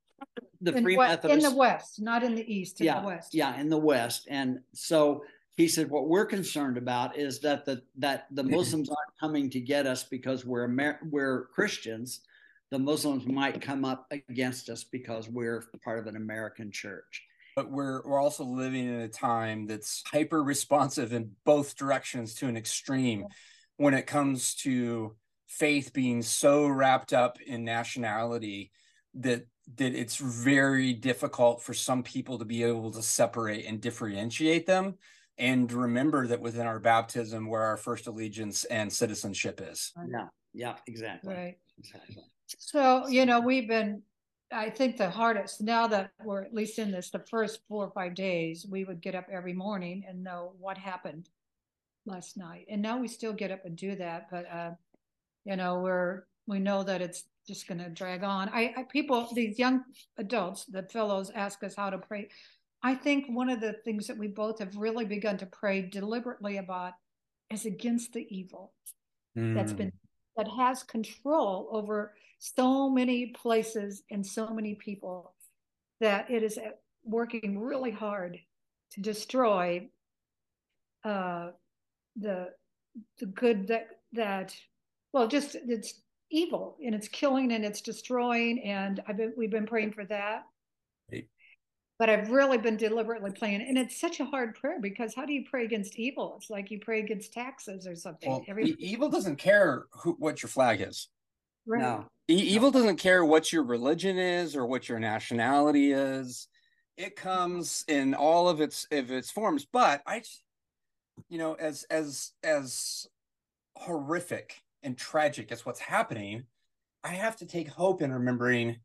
S3: the
S2: in,
S3: Free
S2: we-
S3: Methodist.
S2: in the West, not in the East. In
S3: yeah,
S2: the West.
S3: Yeah, in the West. And so he said, what we're concerned about is that the that the Muslims aren't coming to get us because we're Amer- we're Christians. The Muslims might come up against us because we're part of an American church.
S1: But we're we're also living in a time that's hyper responsive in both directions to an extreme when it comes to faith being so wrapped up in nationality that that it's very difficult for some people to be able to separate and differentiate them and remember that within our baptism where our first allegiance and citizenship is
S3: Yeah, yeah, exactly.
S2: Right.
S3: Exactly.
S2: So, you know, we've been, I think the hardest, now that we're at least in this, the first four or five days, we would get up every morning and know what happened last night. And now we still get up and do that, but, uh, you know, we're, we know that it's just gonna drag on. I, I, people, these young adults, the fellows ask us how to pray. I think one of the things that we both have really begun to pray deliberately about is against the evil that's been that has control over so many places and so many people that it is working really hard to destroy uh the the good that that well just it's evil and it's killing and it's destroying and I've been we've been praying for that. But I've really been deliberately praying and it's such a hard prayer because how do you pray against evil it's like you pray against taxes or something
S1: well
S2: Every-
S1: evil doesn't care who, what your flag is
S2: right.
S3: No,
S1: E- evil doesn't care what your religion is or what your nationality is. It comes in all of its of its forms. But I, you know, as as as horrific and tragic as what's happening, I have to take hope in remembering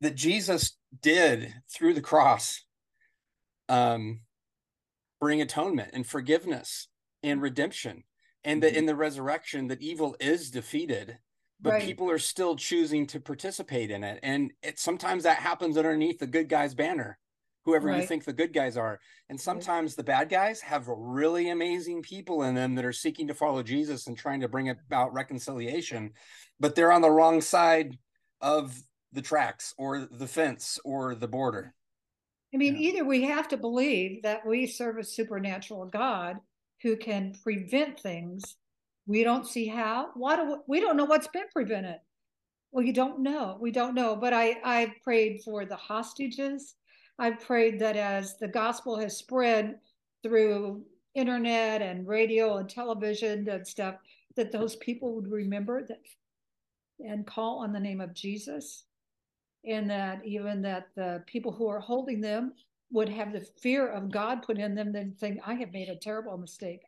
S1: that Jesus did through the cross, um, bring atonement and forgiveness and redemption, and that in the resurrection that evil is defeated but
S2: Right.
S1: people are still choosing to participate in it. And it sometimes that happens underneath the good guys banner whoever you think the good guys are. And sometimes the bad guys have really amazing people in them that are seeking to follow jesus and trying to bring about reconciliation but they're on the wrong side of the tracks or the fence or the border
S2: I mean,
S3: Yeah.
S2: either we have to believe that we serve a supernatural God who can prevent things. We don't see how. Why do we, we don't know what's been prevented? Well, you don't know. We don't know. But I I prayed for the hostages. I prayed that as the gospel has spread through internet and radio and television and stuff, that those people would remember that and call on the name of Jesus and that even that the people who are holding them would have the fear of God put in them, then think, I have made a terrible mistake.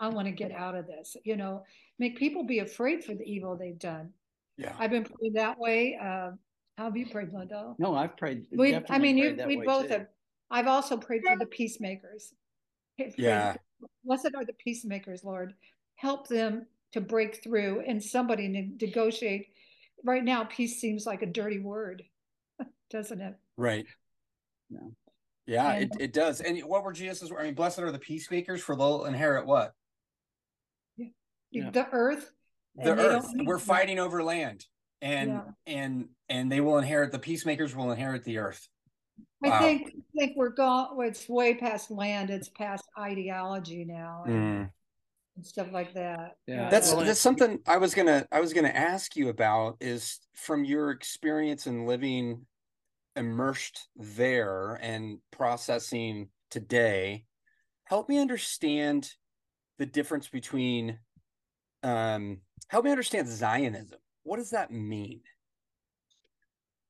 S2: I want to get out of this. You know, make people be afraid for the evil they've done.
S1: yeah
S2: I've been praying that way. Uh, how have you prayed, Lindell?
S3: no, I've prayed.
S2: We, I mean,
S3: prayed
S2: you, we both
S3: too.
S2: have. I've also prayed for the peacemakers. Prayed-
S1: Yeah.
S2: Blessed are the peacemakers, Lord. Help them to break through and somebody to negotiate. Right now, peace seems like a dirty word, doesn't it?
S1: right
S3: No.
S1: yeah
S2: And-
S1: it, it does and what were jesus i mean blessed are the peacemakers for they'll inherit what
S3: Yeah.
S2: The earth.
S1: the
S2: and they don't
S1: earth we're fighting over land and
S2: Yeah.
S1: and and they will inherit the peacemakers will inherit the earth
S2: I
S1: Wow.
S2: think, I think we're gone, it's way past land, it's past ideology now and
S1: Mm.
S2: and stuff like that.
S3: Yeah.
S1: That's
S3: Well,
S1: that's something I was gonna I was gonna ask you about is from your experience in living immersed there and processing today, help me understand the difference between um help me understand Zionism. What does that mean?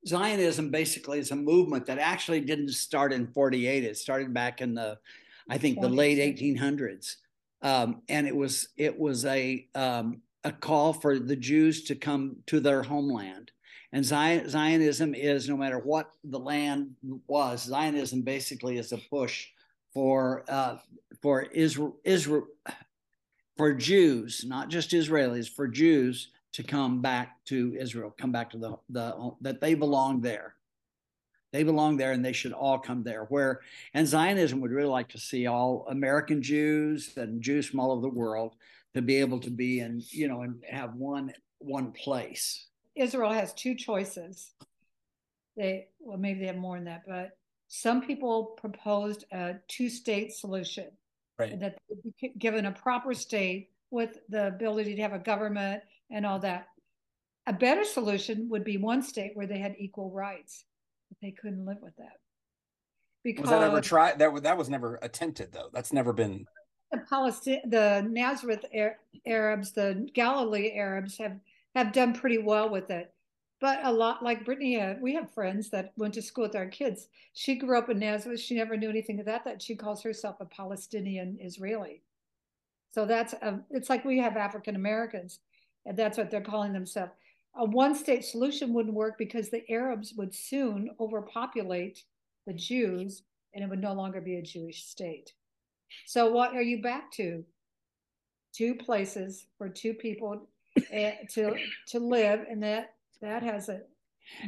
S3: Zionism basically is a movement that actually didn't start in 48. It started back in the, I think, the late 1800s. Um, and it was it was a um, a call for the Jews to come to their homeland. And Zion, Zionism is no matter what the land was, Zionism basically is a push for uh, for Israel, Israel for Jews, not just Israelis, for Jews to come back to Israel, come back to the the that they belong there. They belong there, and they should all come there. Where and Zionism would really like to see all American Jews and Jews from all over the world to be able to be in, you know, and have one one place.
S2: Israel has two choices. They, well, maybe they have more than that, but some people proposed a two-state solution.
S1: Right.
S2: That given a proper state with the ability to have a government and all that. A better solution would be one state where they had equal rights. But they couldn't live with that.
S1: Because Was that ever tried? That that was never attempted though. That's never been
S2: the Palestine, the Nazareth Arabs, the Galilee Arabs have have done pretty well with it. But a lot like Brittany, uh, we have friends that went to school with our kids. She grew up in Nazareth. She never knew anything of that. That she calls herself a Palestinian Israeli. So that's a, it's like we have African Americans, and that's what they're calling themselves. A one-state solution wouldn't work because the Arabs would soon overpopulate the Jews, and it would no longer be a Jewish state. So what are you back to? Two places for two people to to live, and that that hasn't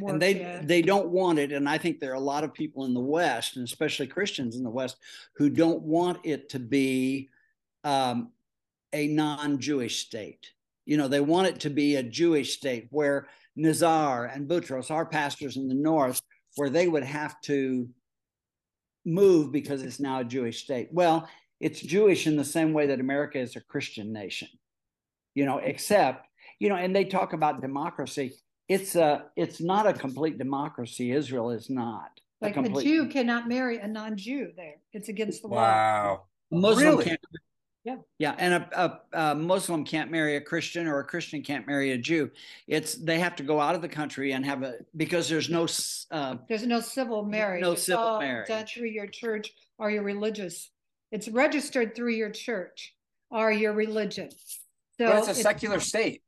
S2: worked
S3: and they
S2: yet.
S3: they don't want it and i think there are a lot of people in the west and especially christians in the west who don't want it to be um, a non-jewish state. You know they want it to be a jewish state where nazar and butros our pastors in the north where they would have to move because it's now a jewish state. Well it's jewish in the same way that america is a christian nation you know except you know and they talk about democracy it's a it's not a complete democracy israel is not
S2: like a
S3: complete
S2: Jew cannot marry a non-Jew. There, it's against the law.
S1: wow.
S3: muslim
S1: Really?
S3: can't
S2: Yeah.
S3: yeah and a, a, a muslim can't marry a christian or a christian can't marry a jew it's they have to go out of the country and have a because there's no uh,
S2: There's no civil marriage.
S3: No
S2: It's
S3: civil
S2: all
S3: marriage.
S2: done through your church or your religious. It's registered through your church or your religion. So
S1: But it's a secular state.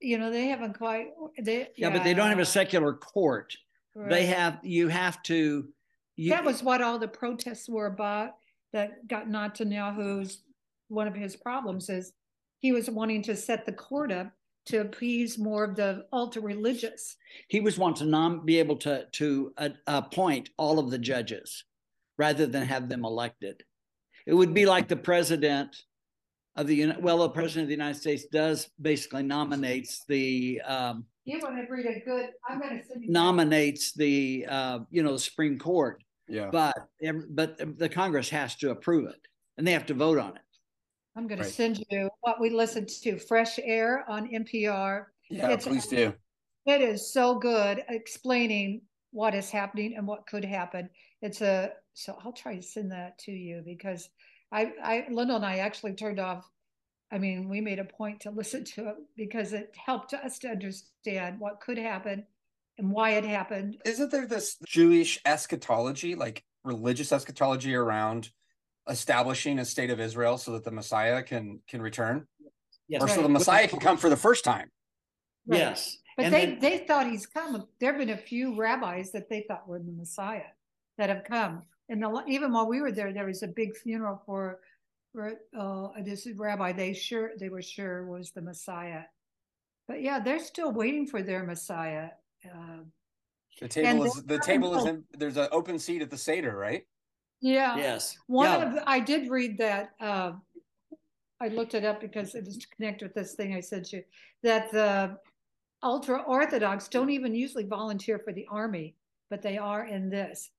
S2: You know, they haven't quite. They
S3: yeah, but they don't have a secular court they have you have to you,
S2: that was what all the protests were about that got Netanyahu's one of his problems is he was wanting to set the court up to appease more of the ultra religious.
S3: he was wanting to nom- be able to to uh, appoint all of the judges rather than have them elected. It would be like the president of the well, the president of the United States does basically nominates the um,
S2: You want to read a good? I'm going to send you.
S3: nominates the uh, you know the Supreme Court,
S1: Yeah.
S3: but but the Congress has to approve it and they have to vote on it.
S2: I'm going
S1: Right.
S2: to send you what we listened to, Fresh Air on NPR.
S1: Yeah,
S2: It's-
S1: please do.
S2: It is so good explaining what is happening and what could happen. It's a so I'll try to send that to you because I I Lindell and I actually turned off. I mean, we made a point to listen to it because it helped us to understand what could happen and why it happened.
S1: Isn't there this Jewish eschatology, like religious eschatology around establishing a state of Israel so that the Messiah can can return?
S3: Yes,
S1: Or so the Messiah can come for the first time.
S2: Right.
S3: yes.
S2: But
S3: And
S2: they
S3: then-
S2: they thought he's come. There have been a few rabbis that they thought were the Messiah that have come. And the, even while we were there, there was a big funeral for for uh, this rabbi. They sure they were sure was the Messiah. But yeah, they're still waiting for their Messiah. Uh,
S1: The table is the table is in there's an open seat at the Seder, right?
S2: yeah,
S3: yes.
S2: One
S3: yeah.
S2: of the, I did read that. Uh, I looked it up because it was to connect with this thing I sent you. That the ultra orthodox don't even usually volunteer for the army, but they are in this.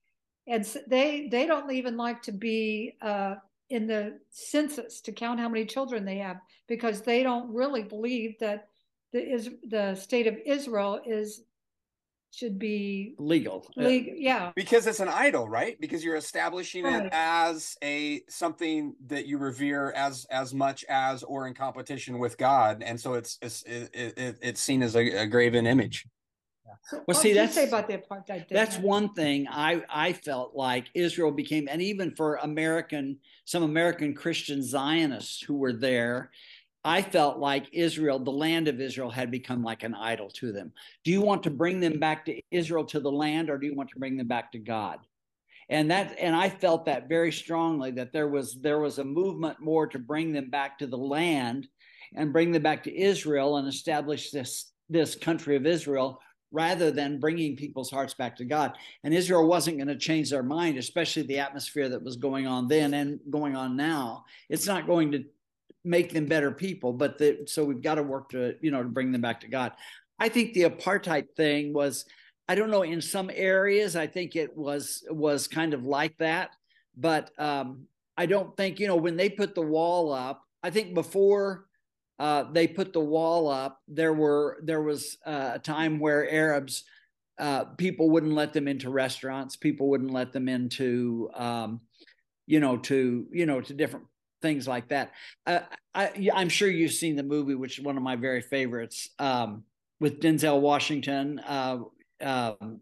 S2: And they they don't even like to be uh, in the census to count how many children they have because they don't really believe that the is the state of Israel is should be
S3: legal.
S2: legal. Yeah,
S1: because it's an idol, right? Because you're establishing
S2: Right.
S1: it as a something that you revere as as much as or in competition with God, and so it's it's it, it, it's seen as a, a graven image.
S2: So
S3: Well,
S2: what
S3: see, that's-
S2: say about the apartheid.
S3: That's one thing I I felt like Israel became, and even for American some American Christian Zionists who were there, I felt like Israel, the land of Israel, had become like an idol to them. Do you want to bring them back to Israel to the land, or do you want to bring them back to God? And that, and I felt that very strongly that there was there was a movement more to bring them back to the land, and bring them back to Israel and establish this this country of Israel rather than bringing people's hearts back to God. And Israel wasn't going to change their mind, especially the atmosphere that was going on then and going on now. It's not going to make them better people, but the, so we've got to work to, you know, to bring them back to God. I think the apartheid thing was, I don't know, in some areas, I think it was was kind of like that, but um, I don't think, you know, when they put the wall up, I think before uh, they put the wall up, there were there was uh, a time where Arabs uh, people wouldn't let them into restaurants, people wouldn't let them into um, you know to you know to different things like that. Uh, I, I'm sure you've seen the movie, which is one of my very favorites, um, with Denzel Washington. Uh, um,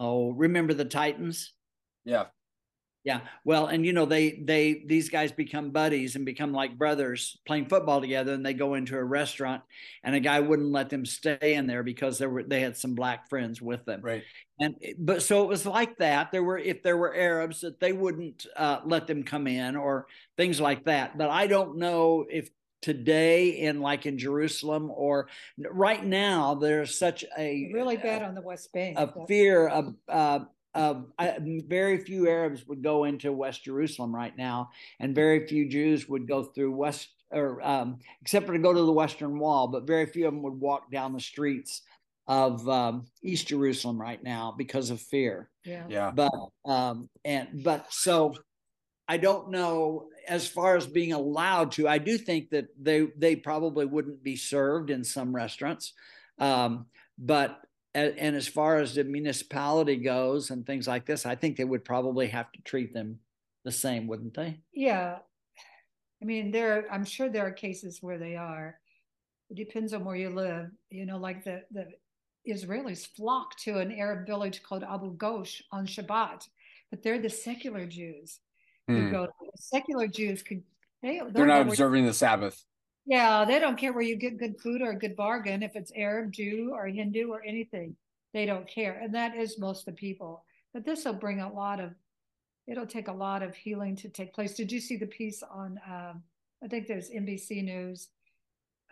S3: oh, remember the Titans?
S1: Yeah,
S3: Yeah. Well, and you know, they they these guys become buddies and become like brothers playing football together and they go into a restaurant and a guy wouldn't let them stay in there because there were they had some black friends with them.
S1: right.
S3: And but so it was like that. There were if there were Arabs that they wouldn't uh, let them come in or things like that. But I don't know if today in like in Jerusalem or right now there's such a
S2: really bad on the West Bank.
S3: a fear of uh, of I, very few Arabs would go into West Jerusalem right now, and very few Jews would go through West or um, except for to go to the Western Wall, but very few of them would walk down the streets of um, East Jerusalem right now because of fear.
S2: yeah.
S1: Yeah,
S3: But um, and but so I don't know as far as being allowed to. I do think that they they probably wouldn't be served in some restaurants, um, but and, and as far as the municipality goes and things like this, I think they would probably have to treat them the same, wouldn't they?
S2: Yeah. I mean, there, I'm sure there are cases where they are. It depends on where you live. You know, like the, the Israelis flock to an Arab village called Abu Ghosh on Shabbat, but they're the secular Jews who
S1: Hmm.
S2: go. Secular Jews could, they,
S1: they're
S2: they'll
S1: not
S2: go
S1: observing the Sabbath.
S2: Yeah, they don't care where you get good food or a good bargain, if it's Arab, Jew, or Hindu or anything. They don't care. And that is most of the people. But this will bring a lot of, it'll take a lot of healing to take place. Did you see the piece on, um, I think there's NBC News,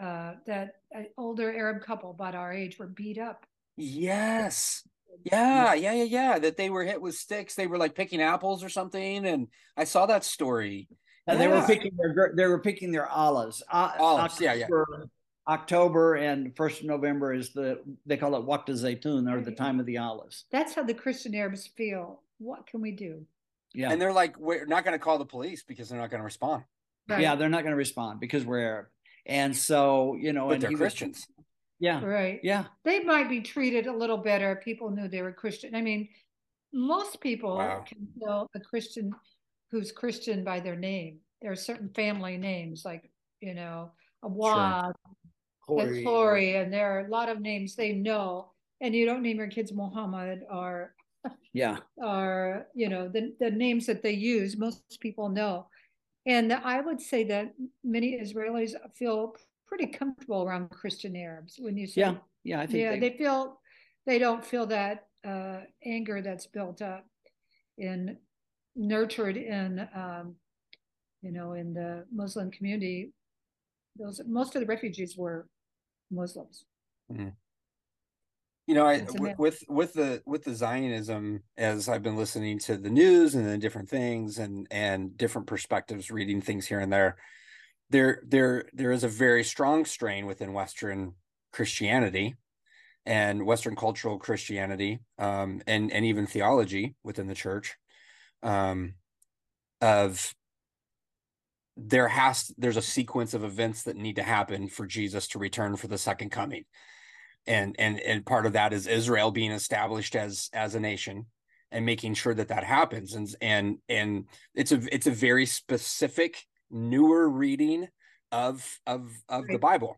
S2: uh, that an older Arab couple about our age were beat up?
S1: Yes. Yeah, yeah, yeah, yeah. That they were hit with sticks. They were like picking apples or something, and I saw that story.
S3: And they were picking their they were picking their olives. Uh,
S1: Olives, yeah, yeah.
S3: October, October and first of November is the they call it Waqt Zaytun or the time of the olives.
S2: That's how the Christian Arabs feel. What can we do?
S3: Yeah.
S1: And they're like, we're not going to call the police because they're not going to respond.
S2: Right.
S3: Yeah, they're not going to respond because we're Arab. And so, you know,
S1: But
S3: and
S1: they're
S3: he was-
S1: Christians.
S3: yeah.
S2: Right.
S3: Yeah.
S2: they might be treated a little better. if People knew they were Christian. I mean, most people
S1: Wow.
S2: can tell a Christian who's Christian by their name. There are certain family names, like you know, Awad, and Corey, and there are a lot of names they know. And you don't name your kids Muhammad or
S3: Yeah.
S2: or you know the the names that they use. Most people know, and I would say that many Israelis feel pretty comfortable around Christian Arabs when you say
S3: Yeah. Yeah. I think
S2: yeah,
S3: they,
S2: they feel they don't feel that uh, anger that's built up in nurtured in um, you know in the Muslim community. Those most of the refugees were Muslims.
S1: You know, I
S2: It's a
S1: w-
S2: myth.
S1: with with the with the Zionism, as I've been listening to the news and then different things and and different perspectives, reading things here and there, there there there is a very strong strain within Western Christianity, and Western cultural Christianity, um, and and even theology within the church, um, of there has there's a sequence of events that need to happen for Jesus to return for the second coming. And and and part of that is Israel being established as as a nation and making sure that that happens and and and it's a it's a very specific newer reading of of of right. the Bible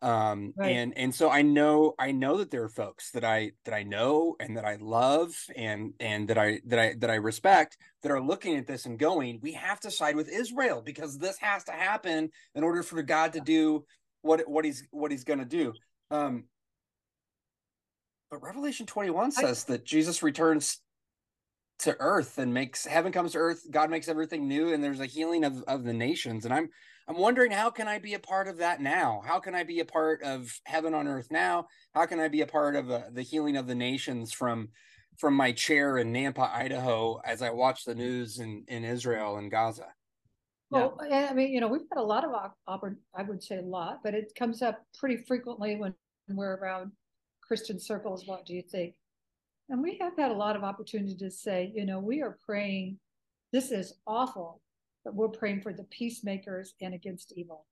S1: um right. and and so i know i know that there are folks that i that i know and that i love and and that i that i that i respect that are looking at this and going we have to side with israel because this has to happen in order for god to do what what he's what he's going to do. Um but revelation 21 says I, that jesus returns to earth and makes heaven comes to earth god makes everything new and there's a healing of of the nations. And i'm I'm wondering how can I be a part of that now? How can I be a part of heaven on earth now? How can I be a part of uh, the healing of the nations from from my chair in Nampa, Idaho, as I watch the news in in Israel and Gaza?
S2: Well, yeah. I mean, you know, we've had a lot of I would say a lot, but it comes up pretty frequently when we're around Christian circles. What do you think? And we have had a lot of opportunity to say, you know, we are praying. This is awful but we're praying for the peacemakers and against evil.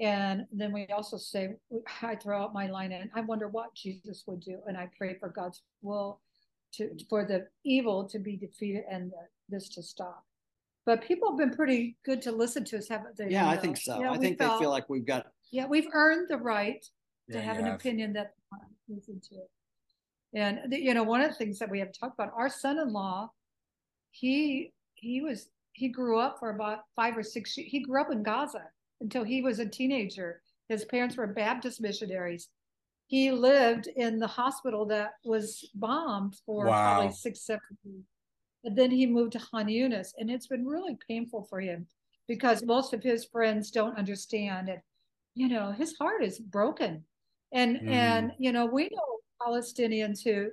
S2: And then we also say, I throw out my line and I wonder what Jesus would do. And I pray for God's will to for the evil to be defeated and the, this to stop. But people have been pretty good to listen to us, haven't they?
S3: Yeah, I think so. Yeah, I think felt, they feel like we've got.
S2: Yeah, we've earned the right to yeah, have an have. opinion that listen to it. And you know, one of the things that we have talked about, our son-in-law, he he was he grew up for about five or six years. He grew up in Gaza until he was a teenager. His parents were Baptist missionaries. He lived in the hospital that was bombed for wow. probably six, seven years. And then he moved to Han Yunis. And it's been really painful for him because most of his friends don't understand it. You know, his heart is broken. And mm. and you know, we know Palestinians who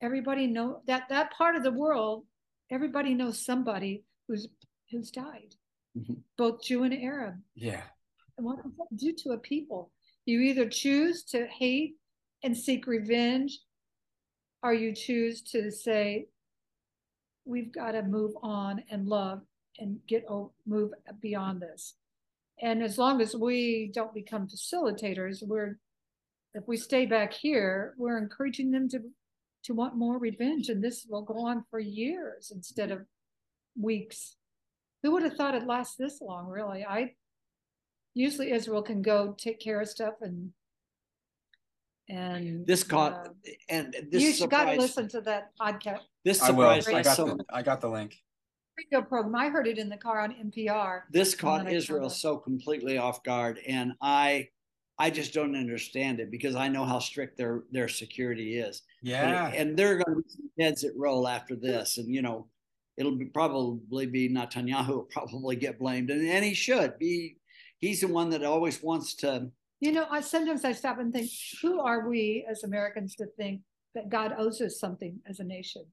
S2: everybody know that that part of the world, everybody knows somebody who's who's died, mm-hmm. both Jew and Arab.
S1: Yeah.
S2: And what does that do to a people? You either choose to hate and seek revenge, or you choose to say, we've got to move on and love and get move beyond this. And as long as we don't become facilitators, we're if we stay back here, we're encouraging them to to want more revenge, and this will go on for years instead of weeks. Who would have thought it'd last this long, really? I usually Israel can go take care of stuff and and
S3: this caught uh, and this
S2: you got to listen to that podcast.
S3: This surprised
S1: I, will. I got so, the I got the link.
S2: Radio program. I heard it in the car on NPR.
S3: This caught Israel so completely off guard, and I I just don't understand it because I know how strict their their security is.
S1: Yeah,
S3: and, and there are going to be some heads that roll after this, and you know it'll be probably be Netanyahu will probably get blamed, and, and he should be. He's the one that always wants to.
S2: You know, I sometimes I stop and think, who are we as Americans to think that God owes us something as a nation?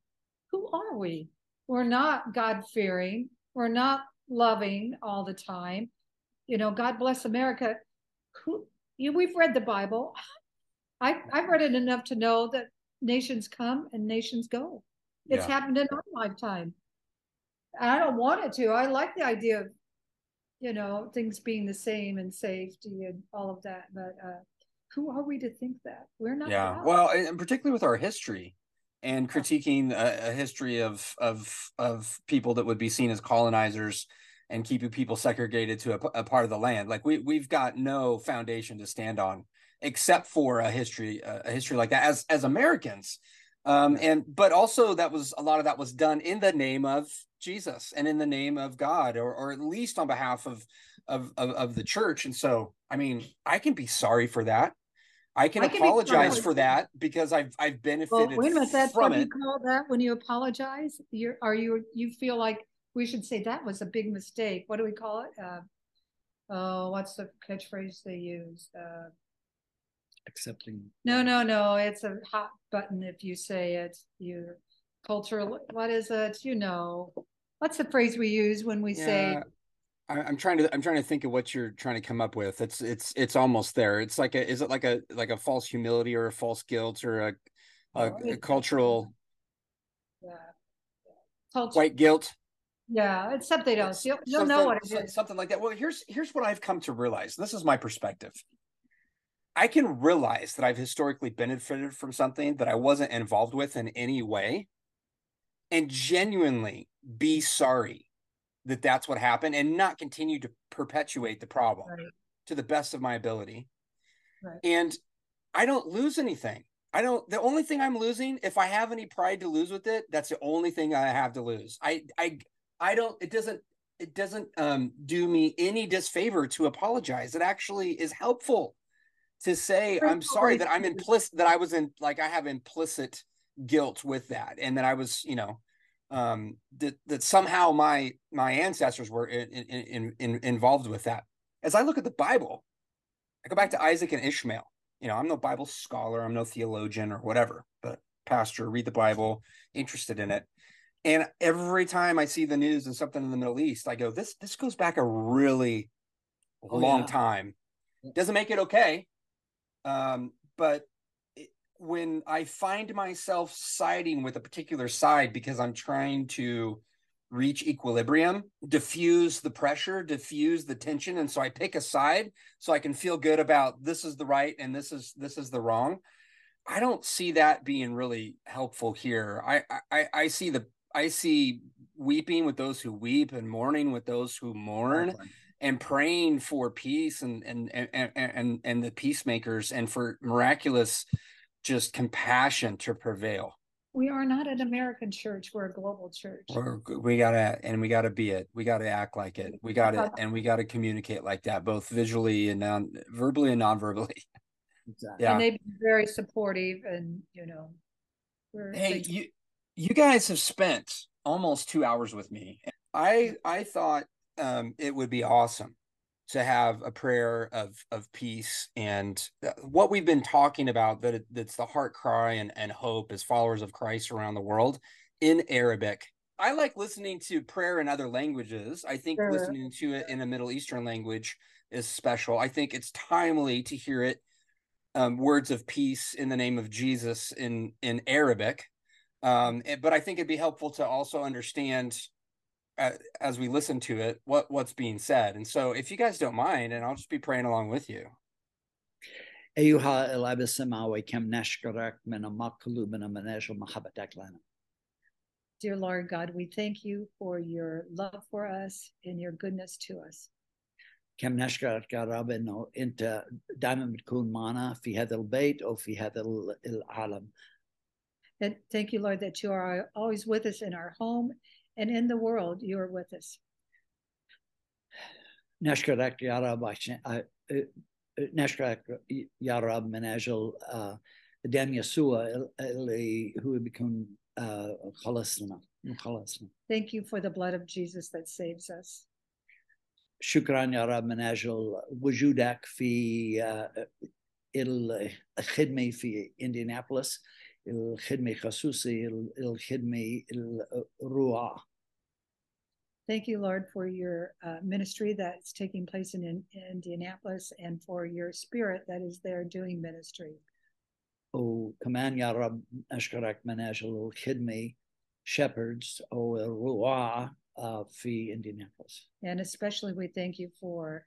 S2: Who are we? We're not God fearing. We're not loving all the time. You know, God bless America. Who you, we've read the Bible. I, I've read it enough to know that nations come and nations go. It's yeah. happened in our lifetime. I don't want it to. I like the idea of, you know, things being the same and safety and all of that. But uh, who are we to think that? We're not.
S1: Yeah. Well, and particularly with our history and critiquing a, a, history of of of people that would be seen as colonizers and keeping people segregated to a, a part of the land. Like we we've got no foundation to stand on except for a history a history like that as as Americans. Um, and but also that was a lot of that was done in the name of Jesus and in the name of God, or or at least on behalf of of of, of the church. And so, I mean, I can be sorry for that. I can, I can apologize for that because I've I've benefited well, wait a minute, that's from what
S2: it. you call that when you apologize. You're are you you feel like we should say that was a big mistake. What do we call it? Uh, oh, what's the catchphrase they use? Uh,
S3: accepting.
S2: No, no, no. It's a hot button if you say it. You cultural. What is it? You know, what's the phrase we use when we yeah. say
S1: I, I'm trying to I'm trying to think of what you're trying to come up with. It's it's it's almost there. It's like a is it like a like a false humility or a false guilt or a a, a cultural
S2: Yeah. Culture.
S1: white guilt?
S2: Yeah, it's something else. You'll, you'll know what it is.
S1: Something like that. Well, here's here's what I've come to realize. This is my perspective. I can realize that I've historically benefited from something that I wasn't involved with in any way, and genuinely be sorry that that's what happened, and not continue to perpetuate the problem
S2: Right.
S1: to the best of my ability.
S2: Right.
S1: And I don't lose anything. I don't. The only thing I'm losing, if I have any pride to lose with it, that's the only thing I have to lose. I I I don't. It doesn't. It doesn't um, do me any disfavor to apologize. It actually is helpful to say I'm sorry that I'm implicit that I was in like I have implicit guilt with that, and that I was you know um that that somehow my my ancestors were in, in, in, in, involved with that. As I look at the Bible, I go back to Isaac and Ishmael. You know, I'm no Bible scholar, I'm no theologian or whatever, but pastor, read the Bible, interested in it. And every time I see the news and something in the Middle East, I go, this this goes back a really
S3: Oh,
S1: long
S3: yeah.
S1: time. Doesn't make it okay. Um, but when I find myself siding with a particular side because I'm trying to reach equilibrium, diffuse the pressure, diffuse the tension, and so I pick a side so I can feel good about this is the right and this is this is the wrong. I don't see that being really helpful here. I I, I see the I see weeping with those who weep and mourning with those who mourn and praying for peace and and and and and, and the peacemakers and for miraculous just compassion to prevail.
S2: We are not an American church. We're a global church.
S1: We're, we gotta and we gotta be it. We gotta act like it. We gotta and we gotta communicate like that, both visually and non verbally and non-verbally.
S3: Exactly.
S1: Yeah.
S2: And they've been very supportive and, you know, we're.
S1: Hey,
S2: thankful.
S1: you you guys have spent almost two hours with me. I I thought um, it would be awesome to have a prayer of of peace and uh, what we've been talking about that it, that's the heart cry and, and hope as followers of Christ around the world in Arabic. I like listening to prayer in other languages. I think
S2: Sure.
S1: listening to it in a Middle Eastern language is special. I think it's timely to hear it um, words of peace in the name of Jesus in in Arabic. Um, but I think it'd be helpful to also understand as we listen to it what what's being said. And so, if you guys don't mind, and I'll just be praying along with you.
S3: أيها الأب السماوي كم نشكرك من أعماق قلوبنا من أجل محبتك لنا
S2: Dear Lord God, we thank you for your love for us and your goodness to us.
S3: كم نشكرك يا رب انه انت دائما بتكون معنا في هذا البيت او في هذا ال- العالم
S2: And thank you, Lord, that you are always with us in our home and in the world. You are with us.
S3: نشكرك يا رب عشان آه، آه، نشكرك يا رب من اجل آه، دم يسوع اللي هو بيكون آه، خلصنا خلصنا
S2: Thank you for the blood of Jesus that saves us.
S3: شكرا يا رب من اجل وجودك في آه، الخدمه في انديانابوليس الخدمه خصوصي الخدمه الروعه
S2: Thank you, Lord, for your uh, ministry that's taking place in, in Indianapolis and for your spirit that is there doing ministry.
S3: وكمان يا رب أشكرك من أجل الخدمة shepherds أو الرعاة آه، في إنديانابوليس
S2: And especially we thank you for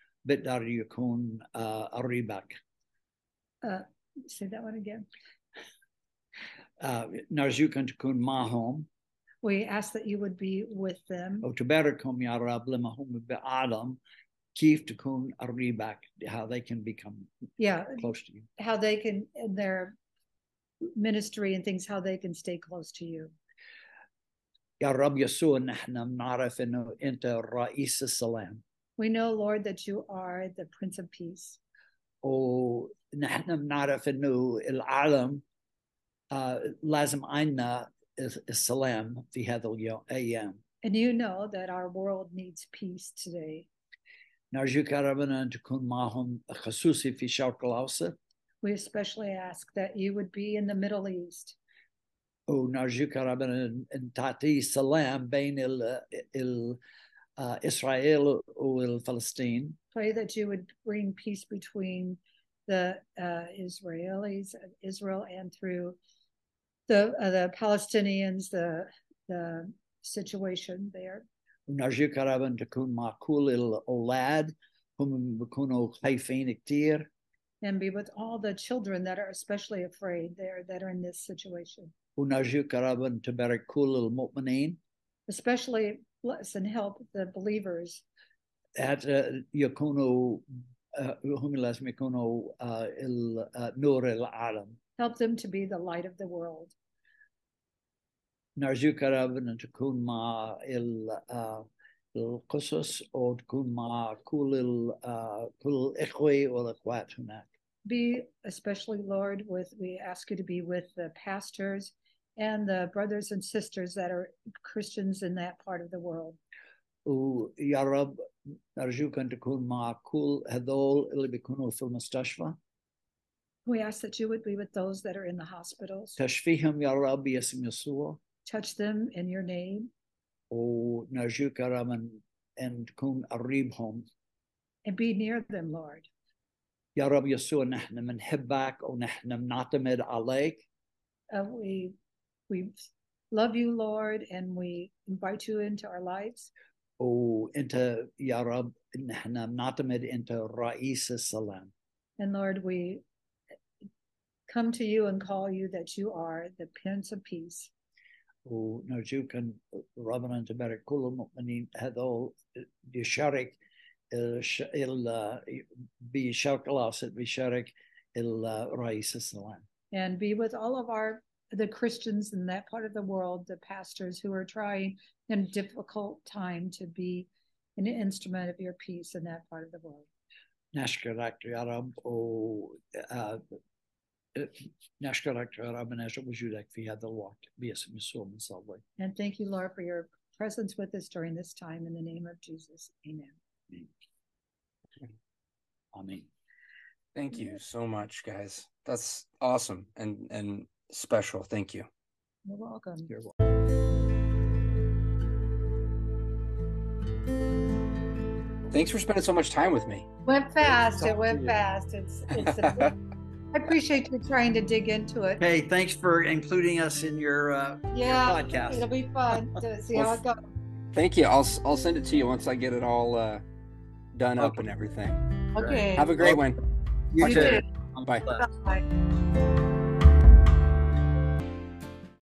S3: بقدر يكون آه، قريبك
S2: Uh, say that one again.
S3: آه، نرجوك أن تكون معهم
S2: We ask that you would be with them
S3: وتباركهم يا رب لما هم بعالم كيف تكون قريبك how they can become
S2: yeah
S3: close to you
S2: how they can in their ministry and things how they can stay close to you
S3: يا رب يسوع نحن بنعرف انه انت رئيس السلام
S2: We know, Lord, that you are the Prince of Peace.
S3: ونحن بنعرف انه العالم آه، لازم عنا السلام في هذا اليوم ايام
S2: And you know that our world needs peace today.
S3: نرجوك يا ربنا ان تكون معهم خصوصي في الشرق الاوسط
S2: We especially ask that you would be in the Middle East.
S3: ونرجوك يا ربنا إن- ان تعطي سلام بين ال ال آه، اسرائيل والفلسطين
S2: Pray that you would bring peace between the uh, Israelis, Israel, and through the uh, the Palestinians, the the situation there.
S3: ونرجوك يا رب ان تكون مع كل الاولاد هم بيكونوا خايفين كتير
S2: And be with all the children that are especially afraid there that are in this situation.
S3: ونرجوك يا رب ان تبارك كل المؤمنين
S2: Especially bless and help the believers
S3: حتى يكونوا آه، هم لازم يكونوا آه، ال- آه، نور العالم
S2: help them to be the light of the world.
S3: نرجوك يا رب ان تكون مع ال- آه، القصص وتكون مع كل ال- آه، كل الاخوه والاخوات هناك
S2: Be especially, Lord, with we ask you to be with the pastors and the brothers and sisters that are Christians in that part of the world.
S3: ويا رب نرجوك ان تكون مع كل هذول اللي بيكونوا في المستشفى
S2: We ask that you would be with those that are in the hospitals.
S3: تشفيهم يا رب باسم يسوع
S2: Touch them in your name
S3: ونرجوك يا رب ان ان تكون قريبهم
S2: and be near them, Lord.
S3: يا رب يسوع نحن بنحبك ونحن بنعتمد عليك
S2: Uh, we we love you, Lord, and we invite you into our lives.
S3: وانت يا رب نحن بنعتمد انت رئيس السلام
S2: And Lord, we come to you and call you that you are the Prince of Peace.
S3: ونرجوك ان ربنا انت بارك كل المؤمنين هذول يشارك الش- ال- بشرق الاوسط بيشارك ال- رئيس السلام
S2: and be with all of our the Christians in that part of the world, the pastors who are trying in a difficult time to be an instrument of your peace in that part of the world.
S3: Ó.
S2: And thank you, Lord, for your presence with us during this time in the name of Jesus. Amen.
S3: Amen.
S1: Thank you so much, guys. That's awesome. And and special. Thank you.
S2: You're welcome.
S3: You're welcome.
S1: Thanks for spending so much time with me.
S2: Went fast. It went fast. It's, it's I appreciate you trying to dig into it.
S3: Hey, thanks for including us in your uh,
S2: Yeah,
S3: podcast.
S2: it'll be fun to see how it goes.
S1: Thank you. I'll I'll send it to you once I get it all uh, done up and everything.
S2: Okay.
S1: Have a great one.
S3: You
S2: You
S3: too.
S2: too.
S1: Bye.
S2: Bye.